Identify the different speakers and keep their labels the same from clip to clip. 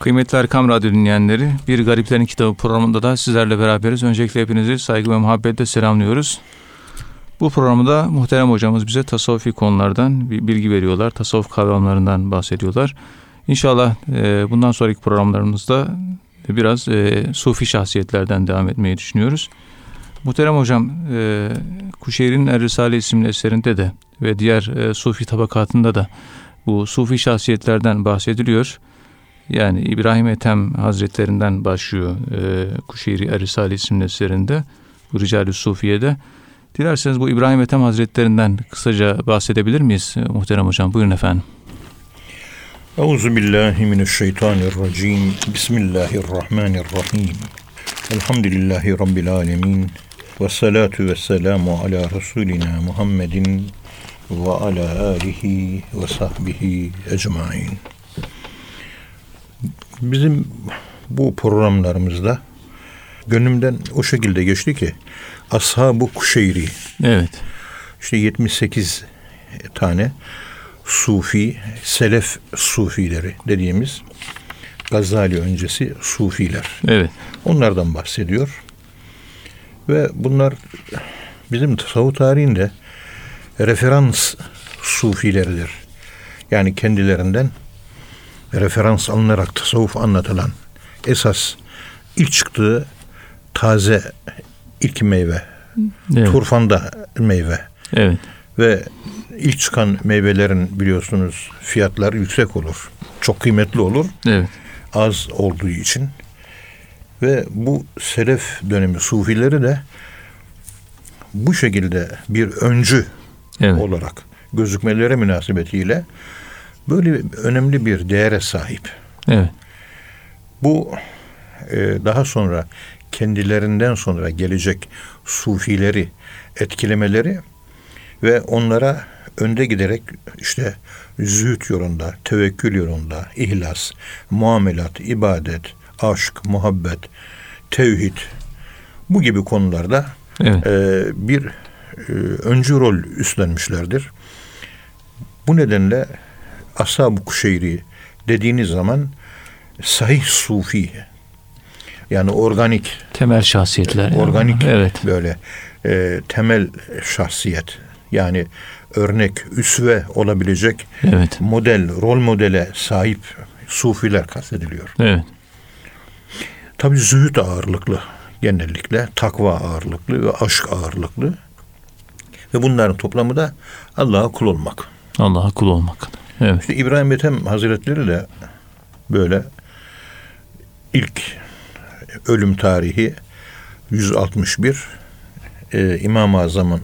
Speaker 1: Kıymetli Erkam Radyo dinleyenleri, Bir Gariplerin Kitabı programında da sizlerle beraberiz. Öncelikle hepinizi saygı ve muhabbetle selamlıyoruz. Bu programda muhterem hocamız bize tasavvufi konulardan bir bilgi veriyorlar. Tasavvuf kavramlarından bahsediyorlar. İnşallah e, bundan sonraki programlarımızda biraz e, sufi şahsiyetlerden devam etmeyi düşünüyoruz. Muhterem hocam, e, Kuşehir'in Er Risale isimli eserinde de ve diğer sufi tabakatında da bu sufi şahsiyetlerden bahsediliyor. Yani İbrahim Ethem Hazretlerinden başlıyor e, Kuşehir Er-Risale isimli eserinde. Bu Rical-i Sufiye'de. Dilerseniz bu İbrahim Ethem Hazretlerinden kısaca bahsedebilir miyiz e, muhterem hocam? Buyurun efendim.
Speaker 2: Euzu. Bismillahirrahmanirrahim. Elhamdülillahi rabbil alamin. Ve salatu ala Resulina Muhammedin ve ala alihi ve sahbihi ecmain. Bizim bu programlarımızda gönlümden o şekilde geçti ki Ashab-ı Kuşeyri
Speaker 1: Evet.
Speaker 2: işte 78 tane Sufi, Selef Sufileri dediğimiz Gazali öncesi Sufiler.
Speaker 1: Evet.
Speaker 2: Onlardan bahsediyor. Ve bunlar bizim tasavvuf tarihinde referans sufileridir. Yani kendilerinden referans alınarak tasavvuf anlatılan esas ilk çıktığı taze ilk meyve.
Speaker 1: Evet.
Speaker 2: Turfanda meyve.
Speaker 1: Evet.
Speaker 2: Ve ilk çıkan meyvelerin biliyorsunuz fiyatları yüksek olur. Çok kıymetli olur.
Speaker 1: Evet.
Speaker 2: Az olduğu için. Ve bu selef dönemi sufileri de bu şekilde bir öncü
Speaker 1: Evet.
Speaker 2: olarak gözükmeleri münasebetiyle böyle önemli bir değere sahip.
Speaker 1: Evet.
Speaker 2: Bu e, daha sonra kendilerinden sonra gelecek sufileri etkilemeleri ve onlara önde giderek işte zühd yolunda, tevekkül yolunda, ihlas, muamelat, ibadet, aşk, muhabbet, tevhid bu gibi konularda
Speaker 1: Evet.
Speaker 2: e, bir e, öncü rol üstlenmişlerdir. Bu nedenle Ashab-ı Kuşeyri dediğiniz zaman sahih sufi yani organik
Speaker 1: Temel şahsiyetler. yani.
Speaker 2: organik
Speaker 1: Evet.
Speaker 2: böyle e, temel şahsiyet yani örnek üsve olabilecek
Speaker 1: Evet.
Speaker 2: model rol modele sahip sufiler kastediliyor.
Speaker 1: Evet.
Speaker 2: Tabi zühd ağırlıklı genellikle takva ağırlıklı ve aşk ağırlıklı ve bunların toplamı da Allah'a kul olmak.
Speaker 1: Allah'a kul olmak. Evet.
Speaker 2: İşte İbrahim Ethem Hazretleri de böyle ilk ölüm tarihi 161 e, İmam-ı Azam'ın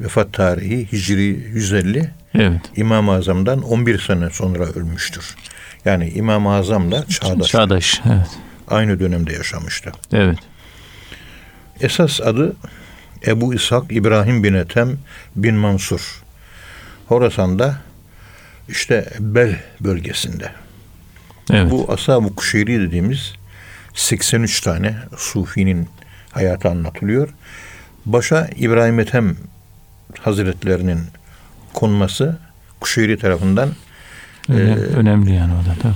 Speaker 2: vefat tarihi Hicri 150
Speaker 1: Evet.
Speaker 2: İmam-ı Azam'dan 11 sene sonra ölmüştür. Yani İmam-ı Azam'la çağdaş
Speaker 1: Çağdaş. Evet.
Speaker 2: aynı dönemde yaşamıştı.
Speaker 1: Evet.
Speaker 2: Esas adı Ebu İshak İbrahim bin Ethem bin Mansur. Horasan'da işte Bel bölgesinde.
Speaker 1: Evet.
Speaker 2: Bu Ashab-ı Kuşeyri dediğimiz 83 tane Sufi'nin hayatı anlatılıyor. Başa İbrahim Ethem Hazretlerinin konması Kuşeyri tarafından
Speaker 1: Önem-
Speaker 2: Ee,
Speaker 1: önemli yani o da. tabii.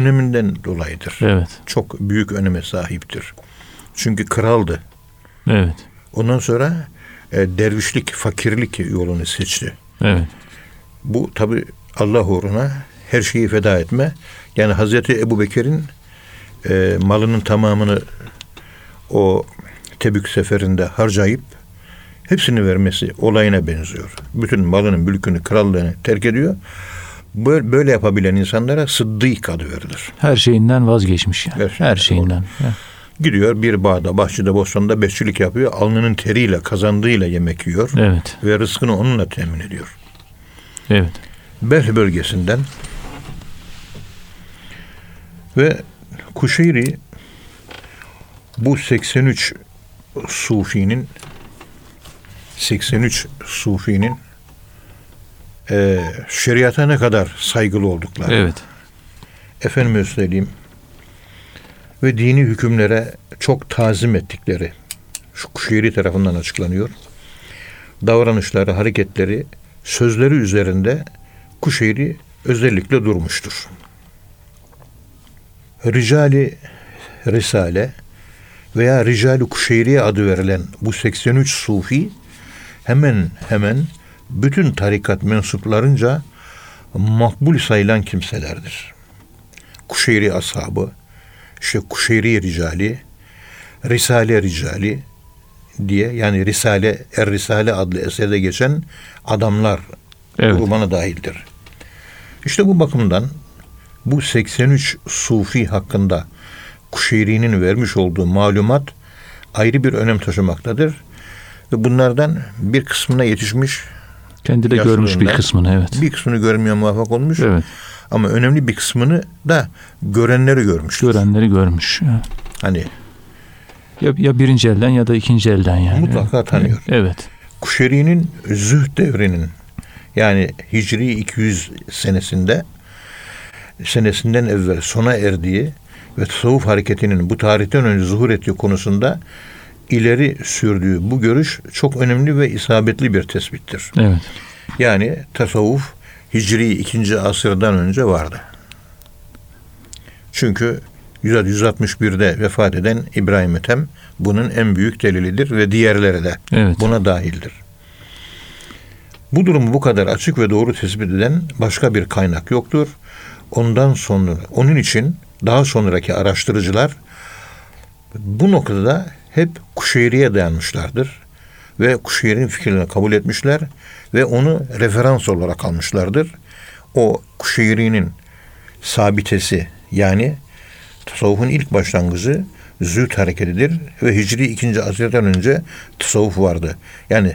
Speaker 2: öneminden dolayıdır.
Speaker 1: Evet.
Speaker 2: Çok büyük öneme sahiptir. Çünkü kraldı.
Speaker 1: Evet.
Speaker 2: Ondan sonra e, dervişlik, fakirlik yolunu seçti.
Speaker 1: Evet.
Speaker 2: Bu tabi Allah uğruna her şeyi feda etme. Yani Hazreti Ebu Bekir'in e, malının tamamını o Tebük seferinde harcayıp hepsini vermesi olayına benziyor. Bütün malının, mülkünü, krallığını terk ediyor. Böyle, böyle yapabilen insanlara sıddık adı verilir.
Speaker 1: Her şeyinden vazgeçmiş yani.
Speaker 2: Her
Speaker 1: Her,
Speaker 2: şeyinden,
Speaker 1: şeyinden. Evet.
Speaker 2: Gidiyor bir bağda, bahçede, bostanda besçilik yapıyor. Alnının teriyle, kazandığıyla yemek yiyor.
Speaker 1: Evet.
Speaker 2: Ve rızkını onunla temin ediyor.
Speaker 1: Evet.
Speaker 2: Belh bölgesinden ve Kuşeyri bu 83 Sufi'nin 83 Sufi'nin e, şeriata ne kadar saygılı oldukları.
Speaker 1: Evet.
Speaker 2: Efendime söyleyeyim ve dini hükümlere çok tazim ettikleri şu Kuşeyri tarafından açıklanıyor. Davranışları, hareketleri, sözleri üzerinde Kuşeyri özellikle durmuştur. Ricali Risale veya Ricali Kuşeyriye adı verilen bu 83 sufi hemen hemen bütün tarikat mensuplarınca makbul sayılan kimselerdir. Kuşeyri ashabı, işte Kuşeyri Ricali, Risale Ricali diye yani Risale, Er Risale adlı eserde geçen adamlar
Speaker 1: Evet.
Speaker 2: grubuna dahildir. İşte bu bakımdan bu 83 sufi hakkında Kuşeyri'nin vermiş olduğu malumat ayrı bir önem taşımaktadır. Ve bunlardan bir kısmına yetişmiş,
Speaker 1: Kendi de görmüş bir kısmını evet.
Speaker 2: bir kısmını görmeye muvaffak olmuş.
Speaker 1: Evet.
Speaker 2: Ama önemli bir kısmını da görenleri görmüş.
Speaker 1: Görenleri görmüş. Evet.
Speaker 2: Hani
Speaker 1: Ya, ya birinci elden ya da ikinci elden yani.
Speaker 2: Mutlaka tanıyor.
Speaker 1: Evet.
Speaker 2: Kuşeri'nin zühd devrinin yani Hicri 200 senesinde senesinden evvel sona erdiği ve tasavvuf hareketinin bu tarihten önce zuhur ettiği konusunda ileri sürdüğü bu görüş çok önemli ve isabetli bir tespittir.
Speaker 1: Evet.
Speaker 2: Yani tasavvuf Hicri 2. asırdan önce vardı. Çünkü 161'de vefat eden İbrahim Ethem bunun en büyük delilidir ve diğerleri de
Speaker 1: Evet.
Speaker 2: buna dahildir. Bu durumu bu kadar açık ve doğru tespit eden başka bir kaynak yoktur. Ondan sonra, onun için daha sonraki araştırıcılar bu noktada hep Kuşeyri'ye dayanmışlardır. Ve Kuşeyri'nin fikirlerini kabul etmişler ve onu referans olarak almışlardır. O Kuşeyri'nin sabitesi yani tasavvufun ilk başlangıcı züht hareketidir ve Hicri 2. asırdan önce tasavvuf vardı. Yani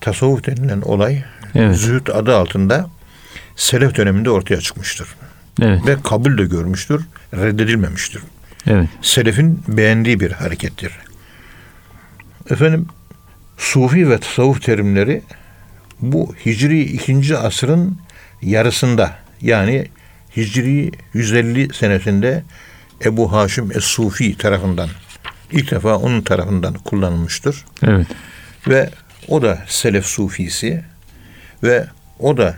Speaker 2: tasavvuf denilen olay
Speaker 1: Evet.
Speaker 2: züht adı altında selef döneminde ortaya çıkmıştır.
Speaker 1: Evet.
Speaker 2: Ve kabul de görmüştür, reddedilmemiştir.
Speaker 1: Evet.
Speaker 2: Selefin beğendiği bir harekettir. Efendim, sufi ve tasavvuf terimleri bu Hicri 2. asrın yarısında yani Hicri 150 senesinde Ebu Haşim Es-Sufi tarafından ilk defa onun tarafından kullanılmıştır.
Speaker 1: Evet.
Speaker 2: Ve o da Selef Sufisi ve o da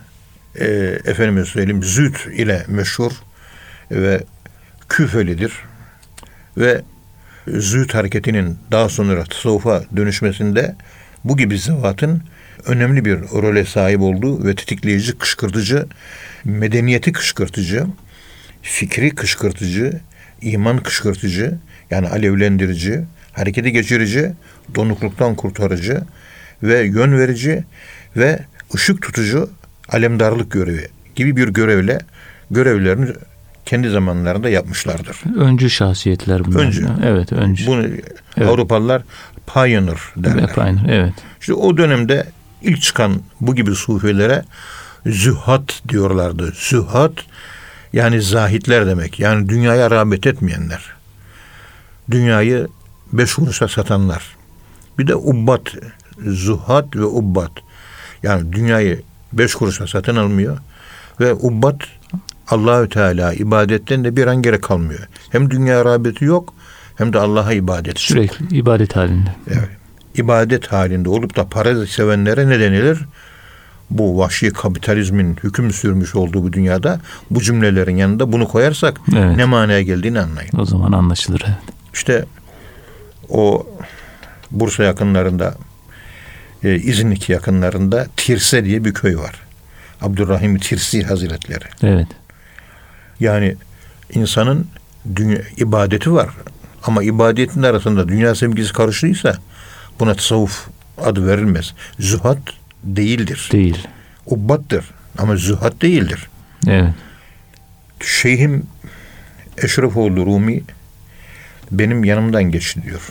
Speaker 2: e, efendime söyleyeyim züht ile meşhur ve küfelidir. Ve züht hareketinin daha sonra tasavvufa dönüşmesinde bu gibi zevatın önemli bir role sahip olduğu ve tetikleyici, kışkırtıcı, medeniyeti kışkırtıcı, fikri kışkırtıcı, iman kışkırtıcı, yani alevlendirici, hareketi geçirici, donukluktan kurtarıcı ve yön verici ve ışık tutucu alemdarlık görevi gibi bir görevle görevlerini kendi zamanlarında yapmışlardır.
Speaker 1: Öncü şahsiyetler bunlar.
Speaker 2: Öncü.
Speaker 1: Evet. Öncü.
Speaker 2: Bunu Avrupalılar pioneer derler.
Speaker 1: Aynı. Evet.
Speaker 2: İşte o dönemde ilk çıkan bu gibi sufilere zühat diyorlardı. Zühat yani zahitler demek. Yani dünyaya rağbet etmeyenler. Dünyayı beş kuruşa satanlar. Bir de ubbat, zuhat ve ubbat. Yani dünyayı beş kuruşa satın almıyor ve ubbat Allahü Teala ibadetten de bir an geri kalmıyor. Hem dünya rağbeti yok hem de Allah'a ibadet.
Speaker 1: Sürekli ibadet halinde.
Speaker 2: Evet. İbadet halinde olup da para sevenlere ne denilir? Bu vahşi kapitalizmin hüküm sürmüş olduğu bu dünyada bu cümlelerin yanında bunu koyarsak
Speaker 1: Evet.
Speaker 2: ne manaya geldiğini anlayın.
Speaker 1: O zaman anlaşılır. Evet.
Speaker 2: İşte o Bursa yakınlarında e, İznik yakınlarında Tirse diye bir köy var. Abdurrahim Tirsi Hazretleri.
Speaker 1: Evet.
Speaker 2: Yani insanın dünya, ibadeti var. Ama ibadetin arasında dünya sevgisi karıştıysa buna tasavvuf adı verilmez. Zühat değildir.
Speaker 1: Değil.
Speaker 2: Ubbattır. Ama zühat değildir.
Speaker 1: Evet.
Speaker 2: Şeyhim Eşrefoğlu Rumi benim yanımdan geçti diyor.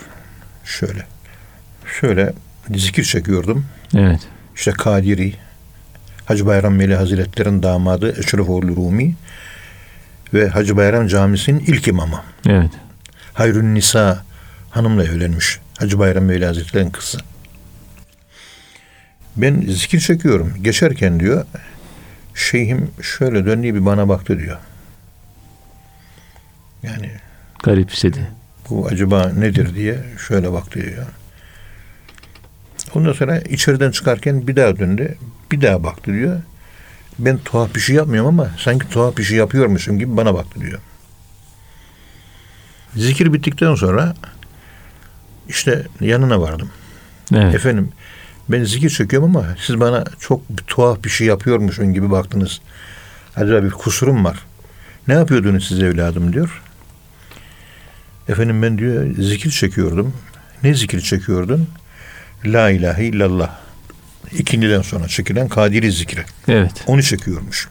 Speaker 2: Şöyle. Şöyle zikir çekiyordum.
Speaker 1: Evet.
Speaker 2: İşte Kadiri, Hacı Bayram Veli Hazretleri'nin damadı Eşrefoğlu Rumi ve Hacı Bayram Camisi'nin ilk imamı.
Speaker 1: Evet.
Speaker 2: Hayrun Nisa hanımla evlenmiş. Hacı Bayram Veli Hazretleri'nin kızı. Ben zikir çekiyorum. Geçerken diyor şeyhim şöyle döndü bir bana baktı diyor. Yani
Speaker 1: Garipsedi.
Speaker 2: bu acaba nedir diye şöyle baktı diyor. Ondan sonra içeriden çıkarken bir daha döndü. Bir daha baktı diyor. Ben tuhaf bir şey yapmıyorum ama sanki tuhaf bir şey yapıyormuşum gibi bana baktı diyor. Zikir bittikten sonra işte yanına vardım.
Speaker 1: Evet.
Speaker 2: Efendim ben zikir çekiyorum ama siz bana çok bir tuhaf bir şey yapıyormuşsun gibi baktınız. Acaba bir kusurum var. Ne yapıyordunuz siz evladım diyor. Efendim ben diyor zikir çekiyordum. Ne zikir çekiyordun? La ilahe illallah. İkinciden sonra çekilen Kadiri zikri.
Speaker 1: Evet.
Speaker 2: Onu çekiyormuş.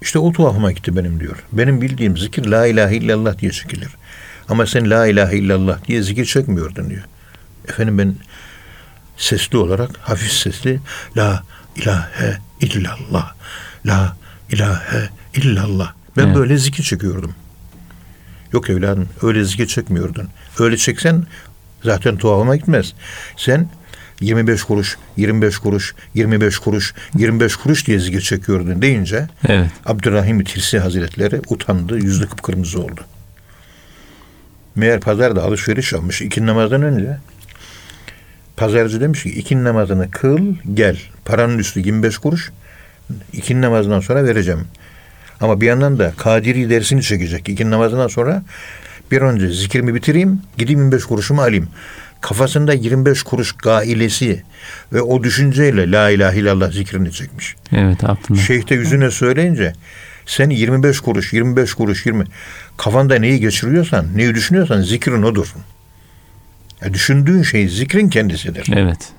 Speaker 2: İşte o tuhafıma gitti benim diyor. Benim bildiğim zikir la ilahe illallah diye çekilir. Ama sen la ilahe illallah diye zikir çekmiyordun diyor. Efendim ben sesli olarak hafif sesli la ilahe illallah la ilahe illallah ben
Speaker 1: Evet.
Speaker 2: böyle zikir çekiyordum. Yok evladım öyle zikir çekmiyordun. Öyle çeksen zaten tuhafıma gitmez. Sen 25 kuruş, 25 kuruş, 25 kuruş, 25 kuruş diye zikir çekiyordun deyince
Speaker 1: Evet.
Speaker 2: Abdurrahim Tirsi Hazretleri utandı, yüzü kıpkırmızı oldu. Meğer pazarda alışveriş yapmış iki namazdan önce. Pazarcı demiş ki iki namazını kıl gel. Paranın üstü 25 kuruş. İki namazından sonra vereceğim. Ama bir yandan da Kadiri dersini çekecek. İki namazından sonra bir önce zikrimi bitireyim, gideyim 25 kuruşumu alayım. Kafasında 25 kuruş gailesi ve o düşünceyle La ilahe illallah zikrini çekmiş.
Speaker 1: Evet aklımda.
Speaker 2: Şeyh de yüzüne söyleyince sen 25 kuruş, 25 kuruş, 20 kafanda neyi geçiriyorsan, neyi düşünüyorsan zikrin odur. Ya düşündüğün şey zikrin kendisidir.
Speaker 1: Evet.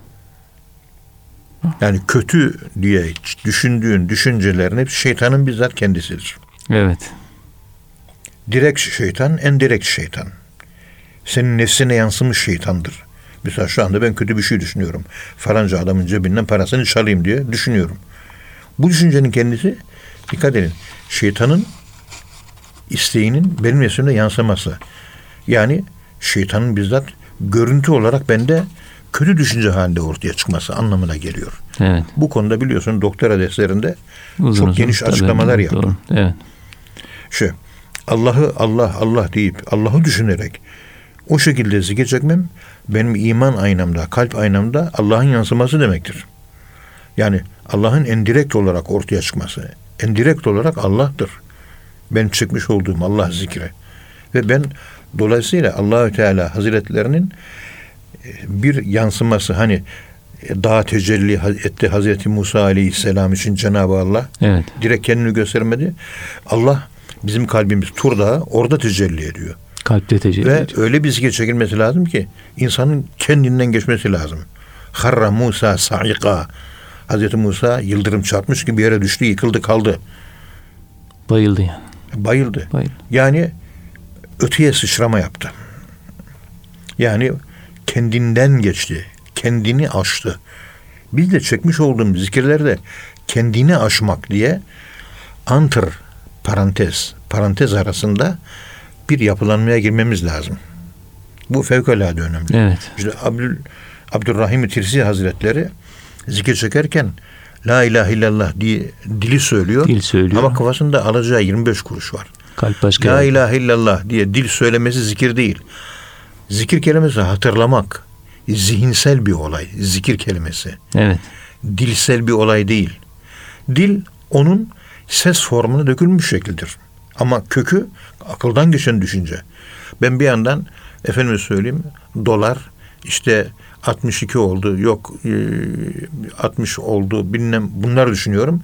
Speaker 2: Yani kötü diye düşündüğün düşüncelerin hepsi şeytanın bizzat kendisidir.
Speaker 1: Evet.
Speaker 2: Direkt şeytan, en direkt şeytan. Senin nefsine yansımış şeytandır. Mesela şu anda ben kötü bir şey düşünüyorum. Falanca adamın cebinden parasını çalayım diye düşünüyorum. Bu düşüncenin kendisi, dikkat edin, şeytanın isteğinin benim nefsimde yansıması. Yani şeytanın bizzat görüntü olarak bende kötü düşünce halinde ortaya çıkması anlamına geliyor.
Speaker 1: Evet.
Speaker 2: Bu konuda biliyorsun doktora derslerinde
Speaker 1: Uzun
Speaker 2: çok
Speaker 1: uzun
Speaker 2: geniş açıklamalar yaptım.
Speaker 1: Evet.
Speaker 2: Şu Allah'ı Allah Allah deyip Allah'ı düşünerek o şekilde zikir çekmem benim iman aynamda, kalp aynamda Allah'ın yansıması demektir. Yani Allah'ın en direkt olarak ortaya çıkması. En direkt olarak Allah'tır. Ben çekmiş olduğum Allah zikri. Ve ben dolayısıyla Allahü Teala Hazretlerinin e, bir yansıması hani e, daha tecelli etti Hazreti Musa Aleyhisselam için Cenab-ı Allah
Speaker 1: Evet.
Speaker 2: direkt kendini göstermedi. Allah bizim kalbimiz tur dağı orada tecelli ediyor.
Speaker 1: Kalpte tecelli
Speaker 2: Ve
Speaker 1: ediyor.
Speaker 2: öyle bir zikir çekilmesi lazım ki insanın kendinden geçmesi lazım. Harra Musa saika. Hazreti Musa yıldırım çarpmış gibi yere düştü, yıkıldı, kaldı.
Speaker 1: Bayıldı yani.
Speaker 2: Bayıldı.
Speaker 1: Bayıldı.
Speaker 2: Yani öteye sıçrama yaptı. Yani kendinden geçti. Kendini aştı. Biz de çekmiş olduğumuz zikirlerde kendini aşmak diye antır parantez parantez arasında bir yapılanmaya girmemiz lazım. Bu fevkalade önemli.
Speaker 1: Evet.
Speaker 2: İşte Abdül, Abdurrahim Tirsi Hazretleri zikir çekerken La ilahe illallah diye dili söylüyor.
Speaker 1: Dil söylüyor.
Speaker 2: Ama kafasında alacağı 25 kuruş var.
Speaker 1: Kalp başka.
Speaker 2: La
Speaker 1: yerde.
Speaker 2: ilahe illallah diye dil söylemesi zikir değil. Zikir kelimesi hatırlamak. Zihinsel bir olay. Zikir kelimesi.
Speaker 1: Evet.
Speaker 2: Dilsel bir olay değil. Dil onun ses formuna dökülmüş şekildir. Ama kökü akıldan geçen düşünce. Ben bir yandan efendime söyleyeyim dolar işte 62 oldu yok e, 60 oldu bilmem bunları düşünüyorum.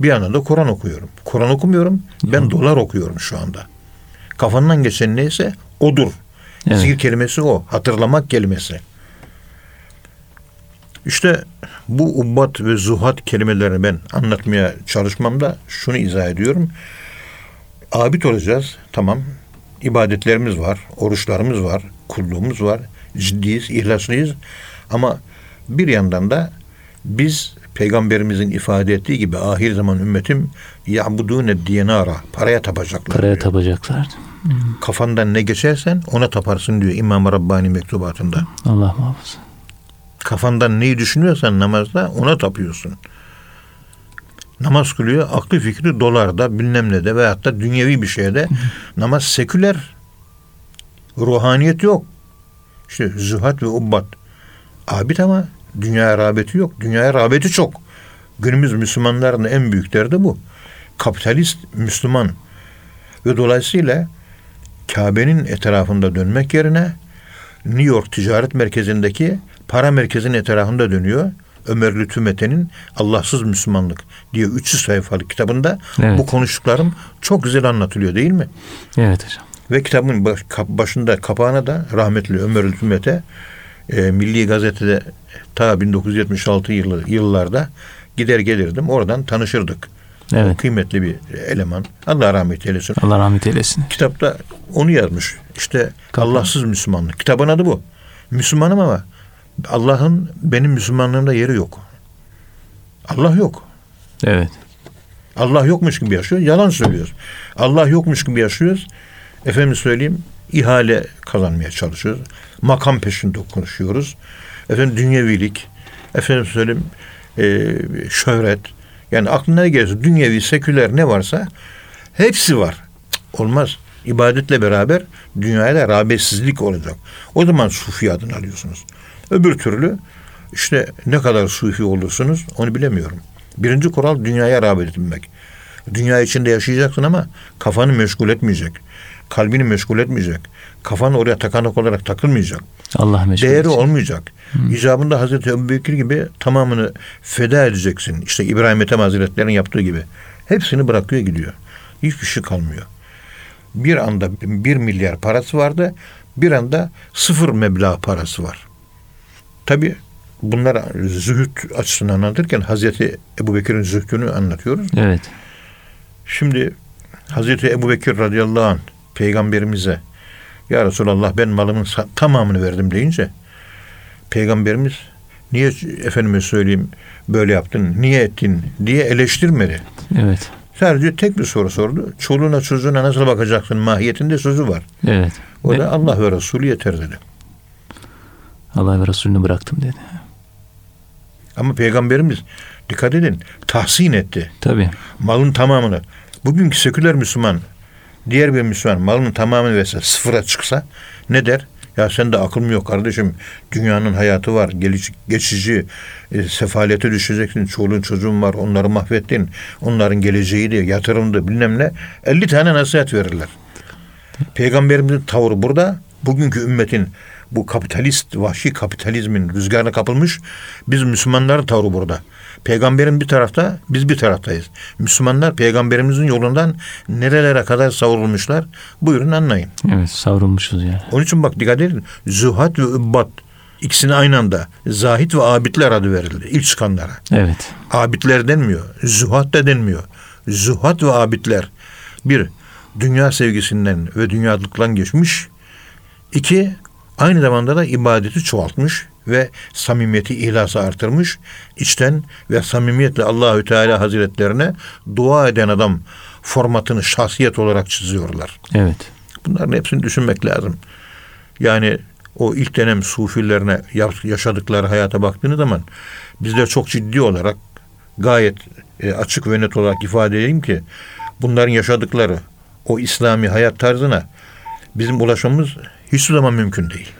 Speaker 2: Bir yandan da Kur'an okuyorum. Kur'an okumuyorum. Ben dolar okuyorum şu anda. Kafandan geçen neyse odur.
Speaker 1: Evet.
Speaker 2: Zikir kelimesi o. Hatırlamak kelimesi. İşte bu ubbat ve zuhat kelimelerini ben anlatmaya çalışmamda şunu izah ediyorum. Abid olacağız. Tamam. İbadetlerimiz var. Oruçlarımız var. Kulluğumuz var. Ciddiyiz, ihlaslıyız. Ama bir yandan da biz peygamberimizin ifade ettiği gibi ahir zaman ümmetim ya'budune dinara paraya tapacaklar.
Speaker 1: Paraya
Speaker 2: diyor.
Speaker 1: tapacaklar.
Speaker 2: Kafandan ne geçersen ona taparsın diyor İmam Rabbani mektubatında.
Speaker 1: Allah muhafaza.
Speaker 2: Kafandan neyi düşünüyorsan namazda ona tapıyorsun. Namaz kılıyor, aklı fikri dolarda, bilmem ne de veyahut da dünyevi bir şeyde. Namaz seküler. Ruhaniyet yok. İşte zühad ve ubbat. Abid ama dünyaya rağbeti yok. Dünyaya rağbeti çok. Günümüz Müslümanların en büyük derdi bu. Kapitalist Müslüman. Ve dolayısıyla Kabe'nin etrafında dönmek yerine New York ticaret merkezindeki para merkezinin etrafında dönüyor. Ömer Lütfü Mete'nin Allahsız Müslümanlık diye 300 sayfalık kitabında
Speaker 1: Evet.
Speaker 2: bu konuştuklarım çok güzel anlatılıyor değil mi?
Speaker 1: Evet hocam.
Speaker 2: Ve kitabın baş- başında kapağına da rahmetli Ömer Lütfü Mete e, Milli Gazete'de ta 1976 yılı, yıllarda gider gelirdim. Oradan tanışırdık.
Speaker 1: Evet.
Speaker 2: Kıymetli bir eleman. Allah rahmet eylesin.
Speaker 1: Allah rahmet eylesin.
Speaker 2: Kitapta onu yazmış. İşte
Speaker 1: Kapan.
Speaker 2: Allahsız Müslümanlık. Kitabın adı bu. Müslümanım ama Allah'ın benim Müslümanlığımda yeri yok. Allah yok.
Speaker 1: Evet.
Speaker 2: Allah yokmuş gibi yaşıyoruz. Yalan söylüyoruz. Allah yokmuş gibi yaşıyoruz. Efendim söyleyeyim ihale kazanmaya çalışıyoruz. Makam peşinde konuşuyoruz. Efendim dünyevilik. Efendim söyleyeyim e, şöhret. Yani aklına ne gelirse dünyevi, seküler ne varsa hepsi var. Cık, Olmaz. İbadetle beraber dünyaya da rağbetsizlik olacak. O zaman sufi adını alıyorsunuz. Öbür türlü işte ne kadar sufi olursunuz onu bilemiyorum. Birinci kural dünyaya rağbet etmek. Dünya içinde yaşayacaksın ama kafanı meşgul etmeyecek. Kalbini meşgul etmeyecek. Kafan oraya takanak olarak takılmayacak.
Speaker 1: Allah meşgul
Speaker 2: Değeri
Speaker 1: etsin.
Speaker 2: olmayacak. İcabında Hazreti Ebubekir gibi tamamını feda edeceksin. İşte İbrahim Ethem Hazretleri'nin yaptığı gibi. Hepsini bırakıyor gidiyor. Hiçbir şey kalmıyor. Bir anda bir milyar parası vardı. Bir anda sıfır meblağ parası var. Tabi bunlar zühd açısından anlatırken Hazreti Ebubekir'in zühdünü anlatıyoruz.
Speaker 1: Evet.
Speaker 2: Şimdi Hazreti Ebu Bekir radıyallahu anh peygamberimize ya Resulallah ben malımın tamamını verdim deyince peygamberimiz niye efendime söyleyeyim böyle yaptın, niye ettin diye eleştirmedi.
Speaker 1: Evet.
Speaker 2: Sadece tek bir soru sordu. Çoluğuna çocuğuna nasıl bakacaksın mahiyetinde sözü var.
Speaker 1: Evet.
Speaker 2: O da Allah ve Resulü yeter dedi.
Speaker 1: Allah ve Resulünü bıraktım dedi.
Speaker 2: Ama peygamberimiz dikkat edin tahsin etti.
Speaker 1: Tabii.
Speaker 2: malın tamamını bugünkü seküler Müslüman diğer bir Müslüman malının tamamını verse sıfıra çıksa ne der? Ya sen de akıl mı yok kardeşim? Dünyanın hayatı var. Gelici, geçici e, sefalete düşeceksin. Çoluğun çocuğun var. Onları mahvettin. Onların geleceği de yatırımdı bilmem ne. 50 tane nasihat verirler. Peygamberimizin tavrı burada. Bugünkü ümmetin bu kapitalist, vahşi kapitalizmin rüzgarına kapılmış. Biz Müslümanların tavrı burada. Peygamberin bir tarafta, biz bir taraftayız. Müslümanlar peygamberimizin yolundan nerelere kadar savrulmuşlar? Buyurun anlayın.
Speaker 1: Evet. Savrulmuşuz yani.
Speaker 2: Onun için bak dikkat edin. Zühad ve übbat ikisine aynı anda zahit ve abidler adı verildi ilk çıkanlara.
Speaker 1: Evet.
Speaker 2: Abidler denmiyor. Zuhat da denmiyor. Zuhat ve abidler. Bir, dünya sevgisinden ve dünyalıktan geçmiş. İki, aynı zamanda da ibadeti çoğaltmış ve samimiyeti ihlası artırmış. İçten ve samimiyetle Allahü Teala Hazretlerine dua eden adam formatını şahsiyet olarak çiziyorlar.
Speaker 1: Evet.
Speaker 2: Bunların hepsini düşünmek lazım. Yani o ilk dönem sufilerine ya- yaşadıkları hayata baktığınız zaman bizler çok ciddi olarak gayet e, açık ve net olarak ifade edeyim ki bunların yaşadıkları o İslami hayat tarzına bizim ulaşmamız hiçbir zaman mümkün değil.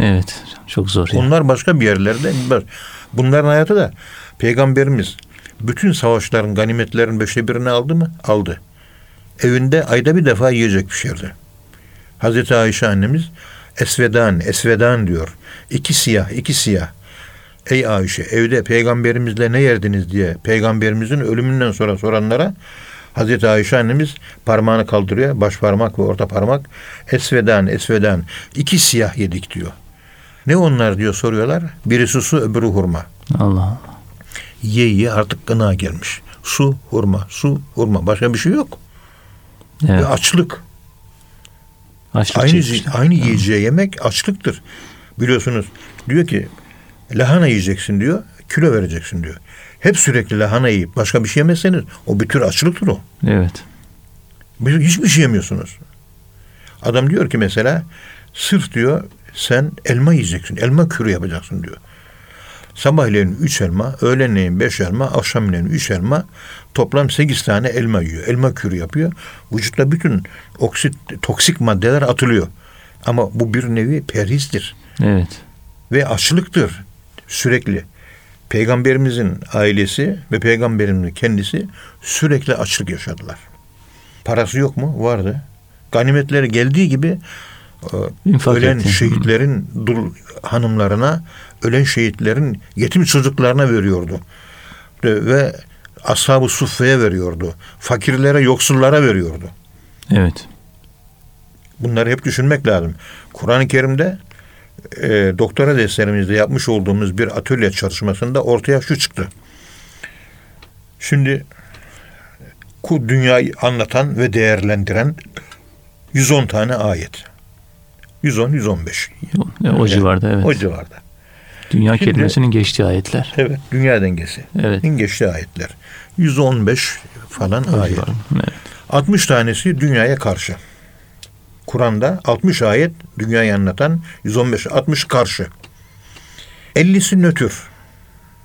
Speaker 1: Evet. Çok zor. Yani.
Speaker 2: Onlar başka bir yerlerde. Bunların hayatı da peygamberimiz bütün savaşların ganimetlerin beşte birini aldı mı? Aldı. Evinde ayda bir defa yiyecek pişirdi. Hazreti Ayşe annemiz esvedan, esvedan diyor. İki siyah, iki siyah. Ey Ayşe evde peygamberimizle ne yerdiniz diye peygamberimizin ölümünden sonra soranlara Hazreti Ayşe annemiz parmağını kaldırıyor. Baş parmak ve orta parmak. Esvedan, esvedan. iki siyah yedik diyor. Ne onlar diyor soruyorlar. Birisi su öbürü hurma.
Speaker 1: Allah Allah.
Speaker 2: Ye ye artık gına gelmiş. Su, hurma, su, hurma. Başka bir şey yok.
Speaker 1: Evet.
Speaker 2: Ve açlık.
Speaker 1: Açlık
Speaker 2: Aynı,
Speaker 1: çekmişler.
Speaker 2: aynı yiyeceği yemek açlıktır. Biliyorsunuz diyor ki lahana yiyeceksin diyor. Kilo vereceksin diyor. Hep sürekli lahana yiyip başka bir şey yemezseniz o bir tür açlıktır o.
Speaker 1: Evet.
Speaker 2: Bir- Hiçbir şey yemiyorsunuz. Adam diyor ki mesela sırf diyor sen elma yiyeceksin. Elma kürü yapacaksın diyor. Sabahleyin üç elma, öğlenleyin beş elma, akşamleyin üç elma, toplam sekiz tane elma yiyor. Elma kürü yapıyor. Vücutta bütün oksit, toksik maddeler atılıyor. Ama bu bir nevi perhizdir
Speaker 1: Evet.
Speaker 2: ve açlıktır sürekli. Peygamberimizin ailesi ve peygamberimizin kendisi sürekli açlık yaşadılar. Parası yok mu? Vardı. Ganimetleri geldiği gibi e,
Speaker 1: İnfak
Speaker 2: ölen
Speaker 1: etti.
Speaker 2: şehitlerin dul hanımlarına, ölen şehitlerin yetim çocuklarına veriyordu. Ve, ve ashab-ı suffeye veriyordu. Fakirlere, yoksullara veriyordu.
Speaker 1: Evet.
Speaker 2: Bunları hep düşünmek lazım. Kur'an-ı Kerim'de e, doktora derslerimizde yapmış olduğumuz bir atölye çalışmasında ortaya şu çıktı. Şimdi ku dünyayı anlatan ve değerlendiren 110 tane ayet. 110 115.
Speaker 1: O, o civarda evet.
Speaker 2: O civarda.
Speaker 1: Dünya
Speaker 2: Şimdi-
Speaker 1: kelimesinin geçtiği ayetler.
Speaker 2: Evet, dünya dengesi.
Speaker 1: Evet.
Speaker 2: Geçtiği ayetler. 115 falan
Speaker 1: O
Speaker 2: ayet.
Speaker 1: Evet.
Speaker 2: 60 tanesi dünyaya karşı. Kur'an'da 60 ayet dünyayı anlatan 115 60 karşı. 50'si nötr.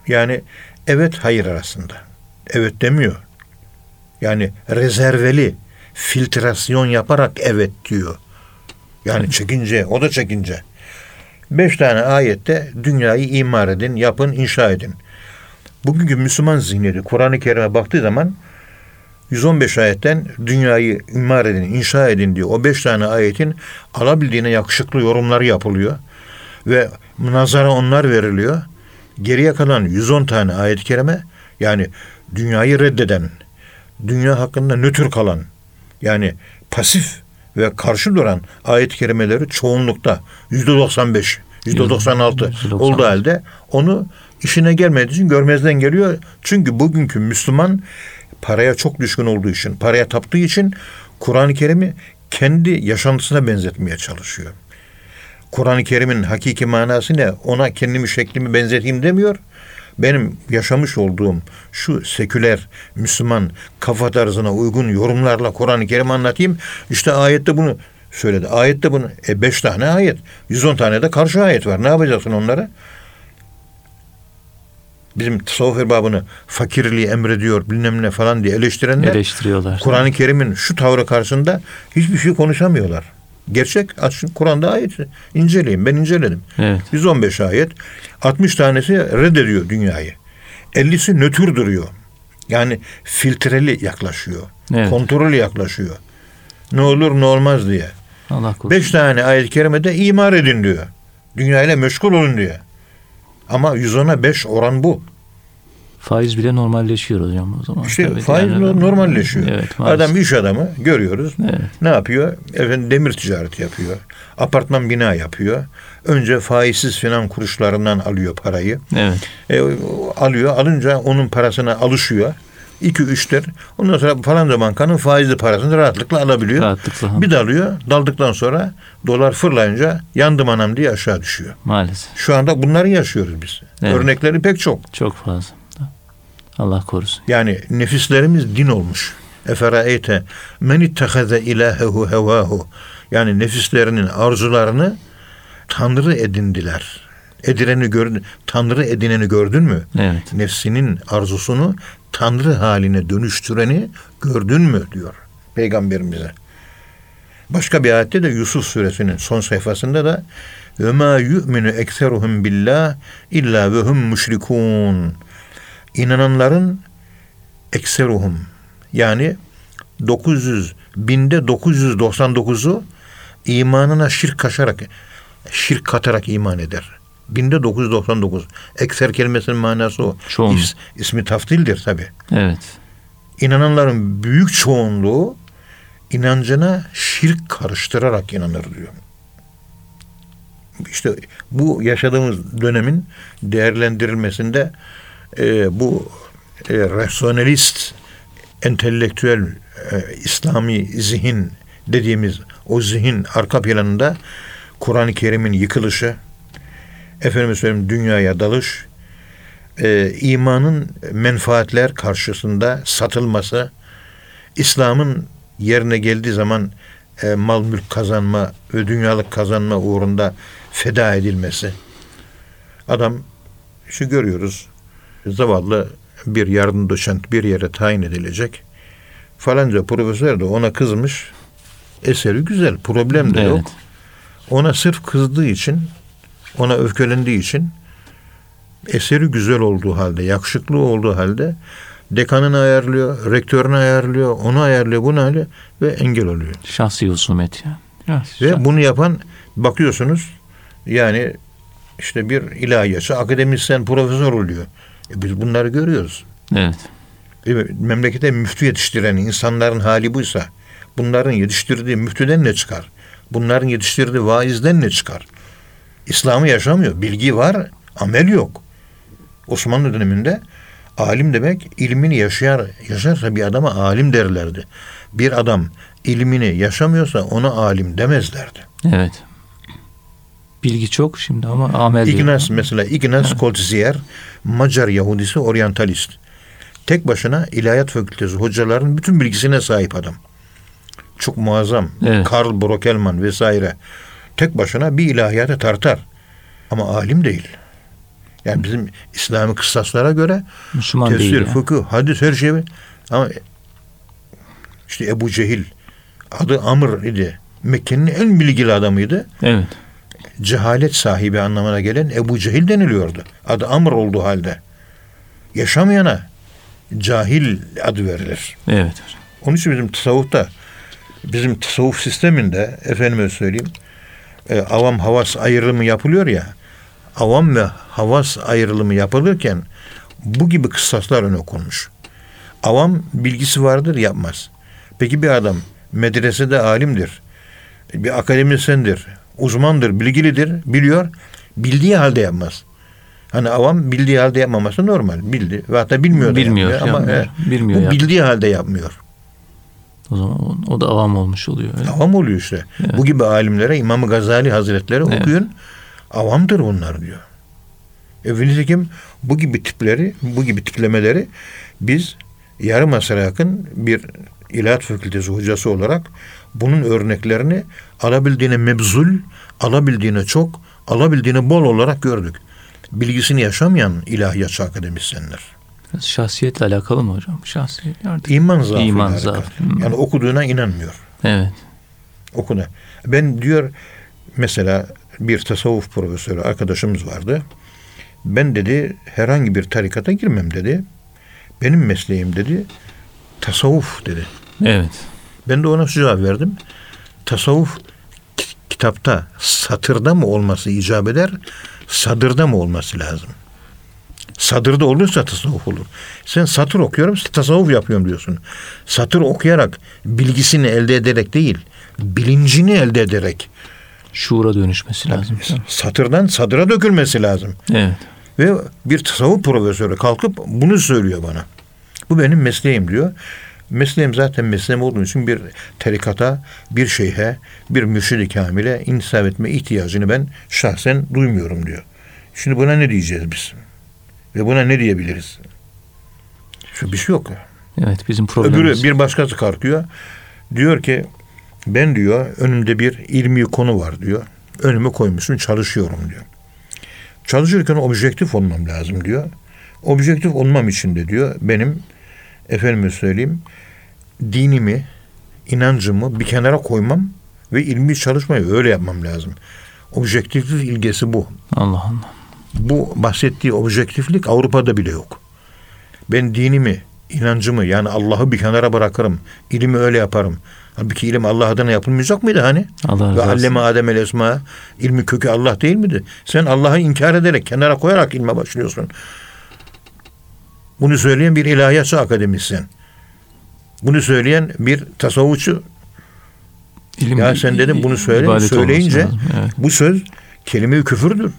Speaker 2: Yani evet hayır arasında. Evet demiyor. Yani rezerveli filtrasyon yaparak evet diyor. Yani çekince, o da çekince. Beş tane ayette dünyayı imar edin, yapın, inşa edin. Bugünkü Müslüman zihniyeti Kur'an-ı Kerim'e baktığı zaman 115 ayetten dünyayı imar edin, inşa edin diyor. O 5 tane ayetin alabildiğine yakışıklı yorumları yapılıyor. Ve nazara onlar veriliyor. Geriye kalan 110 tane ayet-i kerime yani dünyayı reddeden, dünya hakkında nötr kalan yani pasif ve karşı duran ayet-i kerimeleri çoğunlukta yüzde 95, yüzde 96
Speaker 1: %96.
Speaker 2: olduğu halde onu işine gelmediği için görmezden geliyor. Çünkü bugünkü Müslüman paraya çok düşkün olduğu için, paraya taptığı için Kur'an-ı Kerim'i kendi yaşantısına benzetmeye çalışıyor. Kur'an-ı Kerim'in hakiki manası ne? Ona kendimi şeklimi benzeteyim demiyor. Benim yaşamış olduğum şu seküler Müslüman kafa tarzına uygun yorumlarla Kur'an-ı Kerim anlatayım. İşte ayette bunu söyledi. Ayette bunu e beş tane ayet. 110 tane de karşı ayet var. Ne yapacaksın onlara? Bizim tasavvuf erbabını fakirliği emrediyor bilmem ne falan diye eleştirenler
Speaker 1: Eleştiriyorlar.
Speaker 2: Kur'an-ı Kerim'in şu tavrı karşısında hiçbir şey konuşamıyorlar. Gerçek açın Kur'an'da ayet inceleyin. Ben inceledim.
Speaker 1: Evet.
Speaker 2: 115 ayet. 60 tanesi reddediyor dünyayı. 50'si nötr duruyor. Yani filtreli yaklaşıyor.
Speaker 1: Evet.
Speaker 2: Kontrollü yaklaşıyor. Ne olur ne olmaz diye.
Speaker 1: Allah korusun.
Speaker 2: 5 tane ayet-i kerimede imar edin diyor. Dünyayla meşgul olun diyor. Ama 110'a 5 oran bu.
Speaker 1: Faiz bile normalleşiyor hocam o zaman.
Speaker 2: İşte
Speaker 1: Tabii
Speaker 2: faiz
Speaker 1: yani-
Speaker 2: normalleşiyor.
Speaker 1: Evet, maalesef.
Speaker 2: Adam iş adamı görüyoruz.
Speaker 1: Evet.
Speaker 2: Ne yapıyor? Efendim demir ticareti yapıyor. Apartman bina yapıyor. Önce faizsiz finan kuruşlarından alıyor parayı.
Speaker 1: Evet.
Speaker 2: E, alıyor. Alınca onun parasına alışıyor. 2 üçler. Ondan sonra falanca bankanın faizli parasını rahatlıkla alabiliyor.
Speaker 1: Rahatlıkla.
Speaker 2: Bir de alıyor. Daldıktan sonra dolar fırlayınca yandım anam diye aşağı düşüyor.
Speaker 1: Maalesef.
Speaker 2: Şu anda bunları yaşıyoruz biz.
Speaker 1: Evet.
Speaker 2: Örnekleri pek çok.
Speaker 1: Çok fazla. Allah korusun.
Speaker 2: Yani nefislerimiz din olmuş. Eferaeyte men ittehaze ilahehu hevahu. Yani nefislerinin arzularını tanrı edindiler. Edileni gördün, tanrı edineni gördün mü?
Speaker 1: Evet.
Speaker 2: Nefsinin arzusunu tanrı haline dönüştüreni gördün mü diyor peygamberimize. Başka bir ayette de Yusuf suresinin son sayfasında da yu'minu ekseruhum billah illa ve hum müşrikun. İnananların ekseruhum yani 900 binde 999'u imanına şirk kaşarak şirk katarak iman eder. Binde 999. Ekser kelimesinin manası o.
Speaker 1: Çoğunluk.
Speaker 2: İs, ismi taftildir tabi.
Speaker 1: Evet.
Speaker 2: İnananların büyük çoğunluğu inancına şirk karıştırarak inanır diyor. İşte bu yaşadığımız dönemin değerlendirilmesinde e, bu e, rasyonelist, entelektüel, e, İslami zihin dediğimiz o zihin arka planında Kur'an-ı Kerim'in yıkılışı, efendim söyleyeyim dünyaya dalış, e, imanın menfaatler karşısında satılması, İslam'ın yerine geldiği zaman e, mal mülk kazanma ve dünyalık kazanma uğrunda feda edilmesi. Adam şu görüyoruz zavallı bir yardım doçent bir yere tayin edilecek. Falanca profesör de ona kızmış. Eseri güzel, problem de
Speaker 1: Evet.
Speaker 2: yok. Ona sırf kızdığı için, ona öfkelendiği için eseri güzel olduğu halde, yakışıklı olduğu halde Dekanını ayarlıyor, rektörünü ayarlıyor, onu ayarlıyor, bunu ayarlıyor ve engel oluyor.
Speaker 1: Şahsi husumet yani. Ya,
Speaker 2: Ve bunu yapan bakıyorsunuz yani işte bir ilahiyatçı, akademisyen, profesör oluyor. E biz bunları görüyoruz.
Speaker 1: Evet.
Speaker 2: Değil mi? Memlekete müftü yetiştiren insanların hali buysa bunların yetiştirdiği müftüden ne çıkar? Bunların yetiştirdiği vaizden ne çıkar? İslam'ı yaşamıyor. Bilgi var, amel yok. Osmanlı döneminde alim demek ilmini yaşar, yaşarsa bir adama alim derlerdi. Bir adam ilmini yaşamıyorsa ona alim demezlerdi.
Speaker 1: Evet. Bilgi çok şimdi ama amel yok.
Speaker 2: Ignaz mesela Ignaz Koltziyer Macar Yahudisi oryantalist. Tek başına ilahiyat fakültesi hocaların bütün bilgisine sahip adam. Çok muazzam.
Speaker 1: Evet.
Speaker 2: Karl Brokelman vesaire. Tek başına bir ilahiyata tartar. Ama alim değil. Yani bizim İslami kıssaslara göre
Speaker 1: Müslüman değil.
Speaker 2: tefsir,
Speaker 1: yani.
Speaker 2: fıkıh, hadis her şey. Ama işte Ebu Cehil adı Amr idi. Mekke'nin en bilgili adamıydı
Speaker 1: Evet.
Speaker 2: cehalet sahibi anlamına gelen Ebu Cehil deniliyordu. Adı Amr olduğu halde. Yaşamayana cahil adı verilir.
Speaker 1: Evet.
Speaker 2: Onun için bizim tasavvufta, bizim tasavvuf sisteminde efendime söyleyeyim, e, avam havas ayrımı yapılıyor ya, avam ve havas ayrılımı yapılırken bu gibi kıssaslar öne konmuş. Avam bilgisi vardır yapmaz. Peki bir adam medresede alimdir, bir akademisyendir, uzmandır, bilgilidir, biliyor, bildiği halde yapmaz. Hani avam bildiği halde yapmaması normal. Bildi. Ve hatta bilmiyor
Speaker 1: Bilmiyor,
Speaker 2: yapmıyor. Ama
Speaker 1: yapmıyor.
Speaker 2: e,
Speaker 1: Bilmiyor,
Speaker 2: bu
Speaker 1: yapmıyor.
Speaker 2: bildiği halde yapmıyor.
Speaker 1: O zaman o, da avam olmuş oluyor. Öyle.
Speaker 2: Avam oluyor işte.
Speaker 1: Evet.
Speaker 2: Bu gibi alimlere İmam Gazali Hazretleri
Speaker 1: Evet.
Speaker 2: okuyun. Avamdır bunlar diyor. E, nitekim bu gibi tipleri, bu gibi tiplemeleri biz yarım asıra yakın bir ilahiyat fakültesi hocası olarak bunun örneklerini alabildiğine mebzul, alabildiğine çok, alabildiğine bol olarak gördük. Bilgisini yaşamayan ilahiyatçı akademisyenler.
Speaker 1: Şahsiyetle alakalı mı hocam? Şahsiyet artık.
Speaker 2: İman zaafı.
Speaker 1: İman zaafı.
Speaker 2: Yani okuduğuna inanmıyor.
Speaker 1: Evet.
Speaker 2: okuna. Ben diyor mesela bir tasavvuf profesörü arkadaşımız vardı. Ben dedi herhangi bir tarikata girmem dedi. Benim mesleğim dedi tasavvuf dedi.
Speaker 1: Evet.
Speaker 2: Ben de ona şu cevap verdim. Tasavvuf ki- kitapta satırda mı olması icap eder, sadırda mı olması lazım? Sadırda olursa tasavvuf olur. Sen satır okuyorum, tasavvuf yapıyorum diyorsun. Satır okuyarak, bilgisini elde ederek değil, bilincini elde ederek
Speaker 1: Şuura dönüşmesi lazım.
Speaker 2: satırdan sadıra dökülmesi lazım.
Speaker 1: Evet.
Speaker 2: Ve bir tasavvuf profesörü kalkıp bunu söylüyor bana. Bu benim mesleğim diyor. Mesleğim zaten mesleğim olduğu için bir tarikata, bir şeyhe, bir mürşid-i kamile intisap etme ihtiyacını ben şahsen duymuyorum diyor. Şimdi buna ne diyeceğiz biz? Ve buna ne diyebiliriz? Şu bir şey yok.
Speaker 1: Evet bizim problemimiz.
Speaker 2: Öbürü bir başkası kalkıyor. Diyor ki ben diyor önümde bir ilmi konu var diyor. Önüme koymuşsun çalışıyorum diyor. Çalışırken objektif olmam lazım diyor. Objektif olmam için de diyor benim efendime söyleyeyim dinimi, inancımı bir kenara koymam ve ilmi çalışmayı öyle yapmam lazım. Objektiflik ilgesi bu.
Speaker 1: Allah Allah.
Speaker 2: Bu bahsettiği objektiflik Avrupa'da bile yok. Ben dinimi, inancımı yani Allah'ı bir kenara bırakırım. İlimi öyle yaparım. Halbuki ilim Allah adına yapılmayacak mıydı hani?
Speaker 1: Allah
Speaker 2: Ve alleme Adem el esma. İlmi kökü Allah değil miydi? Sen Allah'ı inkar ederek, kenara koyarak ilme başlıyorsun. Bunu söyleyen bir ilahiyatçı akademisyen. Bunu söyleyen bir tasavvufçu.
Speaker 1: İlim,
Speaker 2: Ya sen dedim bunu söyle. Söyleyince.
Speaker 1: Evet.
Speaker 2: bu söz kelime-i küfürdür.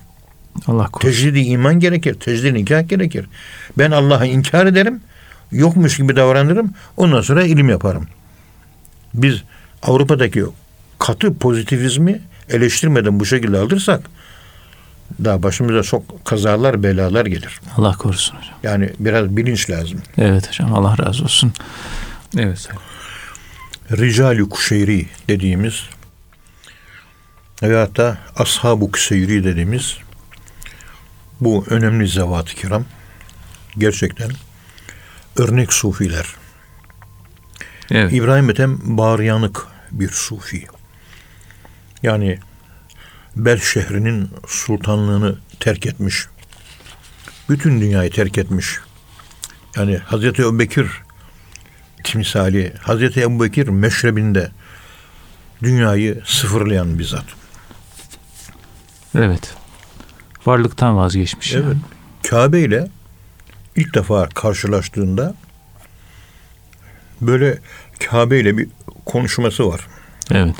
Speaker 1: Allah korusun.
Speaker 2: Tecrid-i iman gerekir. Tecrid-i nikah gerekir. Ben Allah'ı inkar ederim. Yokmuş gibi davranırım. Ondan sonra ilim yaparım. Biz Avrupa'daki katı pozitivizmi eleştirmeden bu şekilde alırsak daha başımıza çok kazalar, belalar gelir.
Speaker 1: Allah korusun hocam.
Speaker 2: Yani biraz bilinç lazım.
Speaker 1: Evet hocam Allah razı olsun. Evet.
Speaker 2: Ricali Kuşeyri dediğimiz ve hatta Ashab-ı Kuseyri dediğimiz bu önemli zevat-ı kiram gerçekten örnek sufiler.
Speaker 1: Evet.
Speaker 2: İbrahim Ethem bağıryanık bir sufi. Yani Bel şehrinin sultanlığını terk etmiş. Bütün dünyayı terk etmiş. Yani Hazreti Ebubekir timsali, Hazreti Ebubekir meşrebinde dünyayı sıfırlayan bir zat.
Speaker 1: Evet. Varlıktan vazgeçmiş.
Speaker 2: Evet.
Speaker 1: yani.
Speaker 2: Kabe ile ilk defa karşılaştığında böyle Kabe ile bir konuşması var.
Speaker 1: Evet.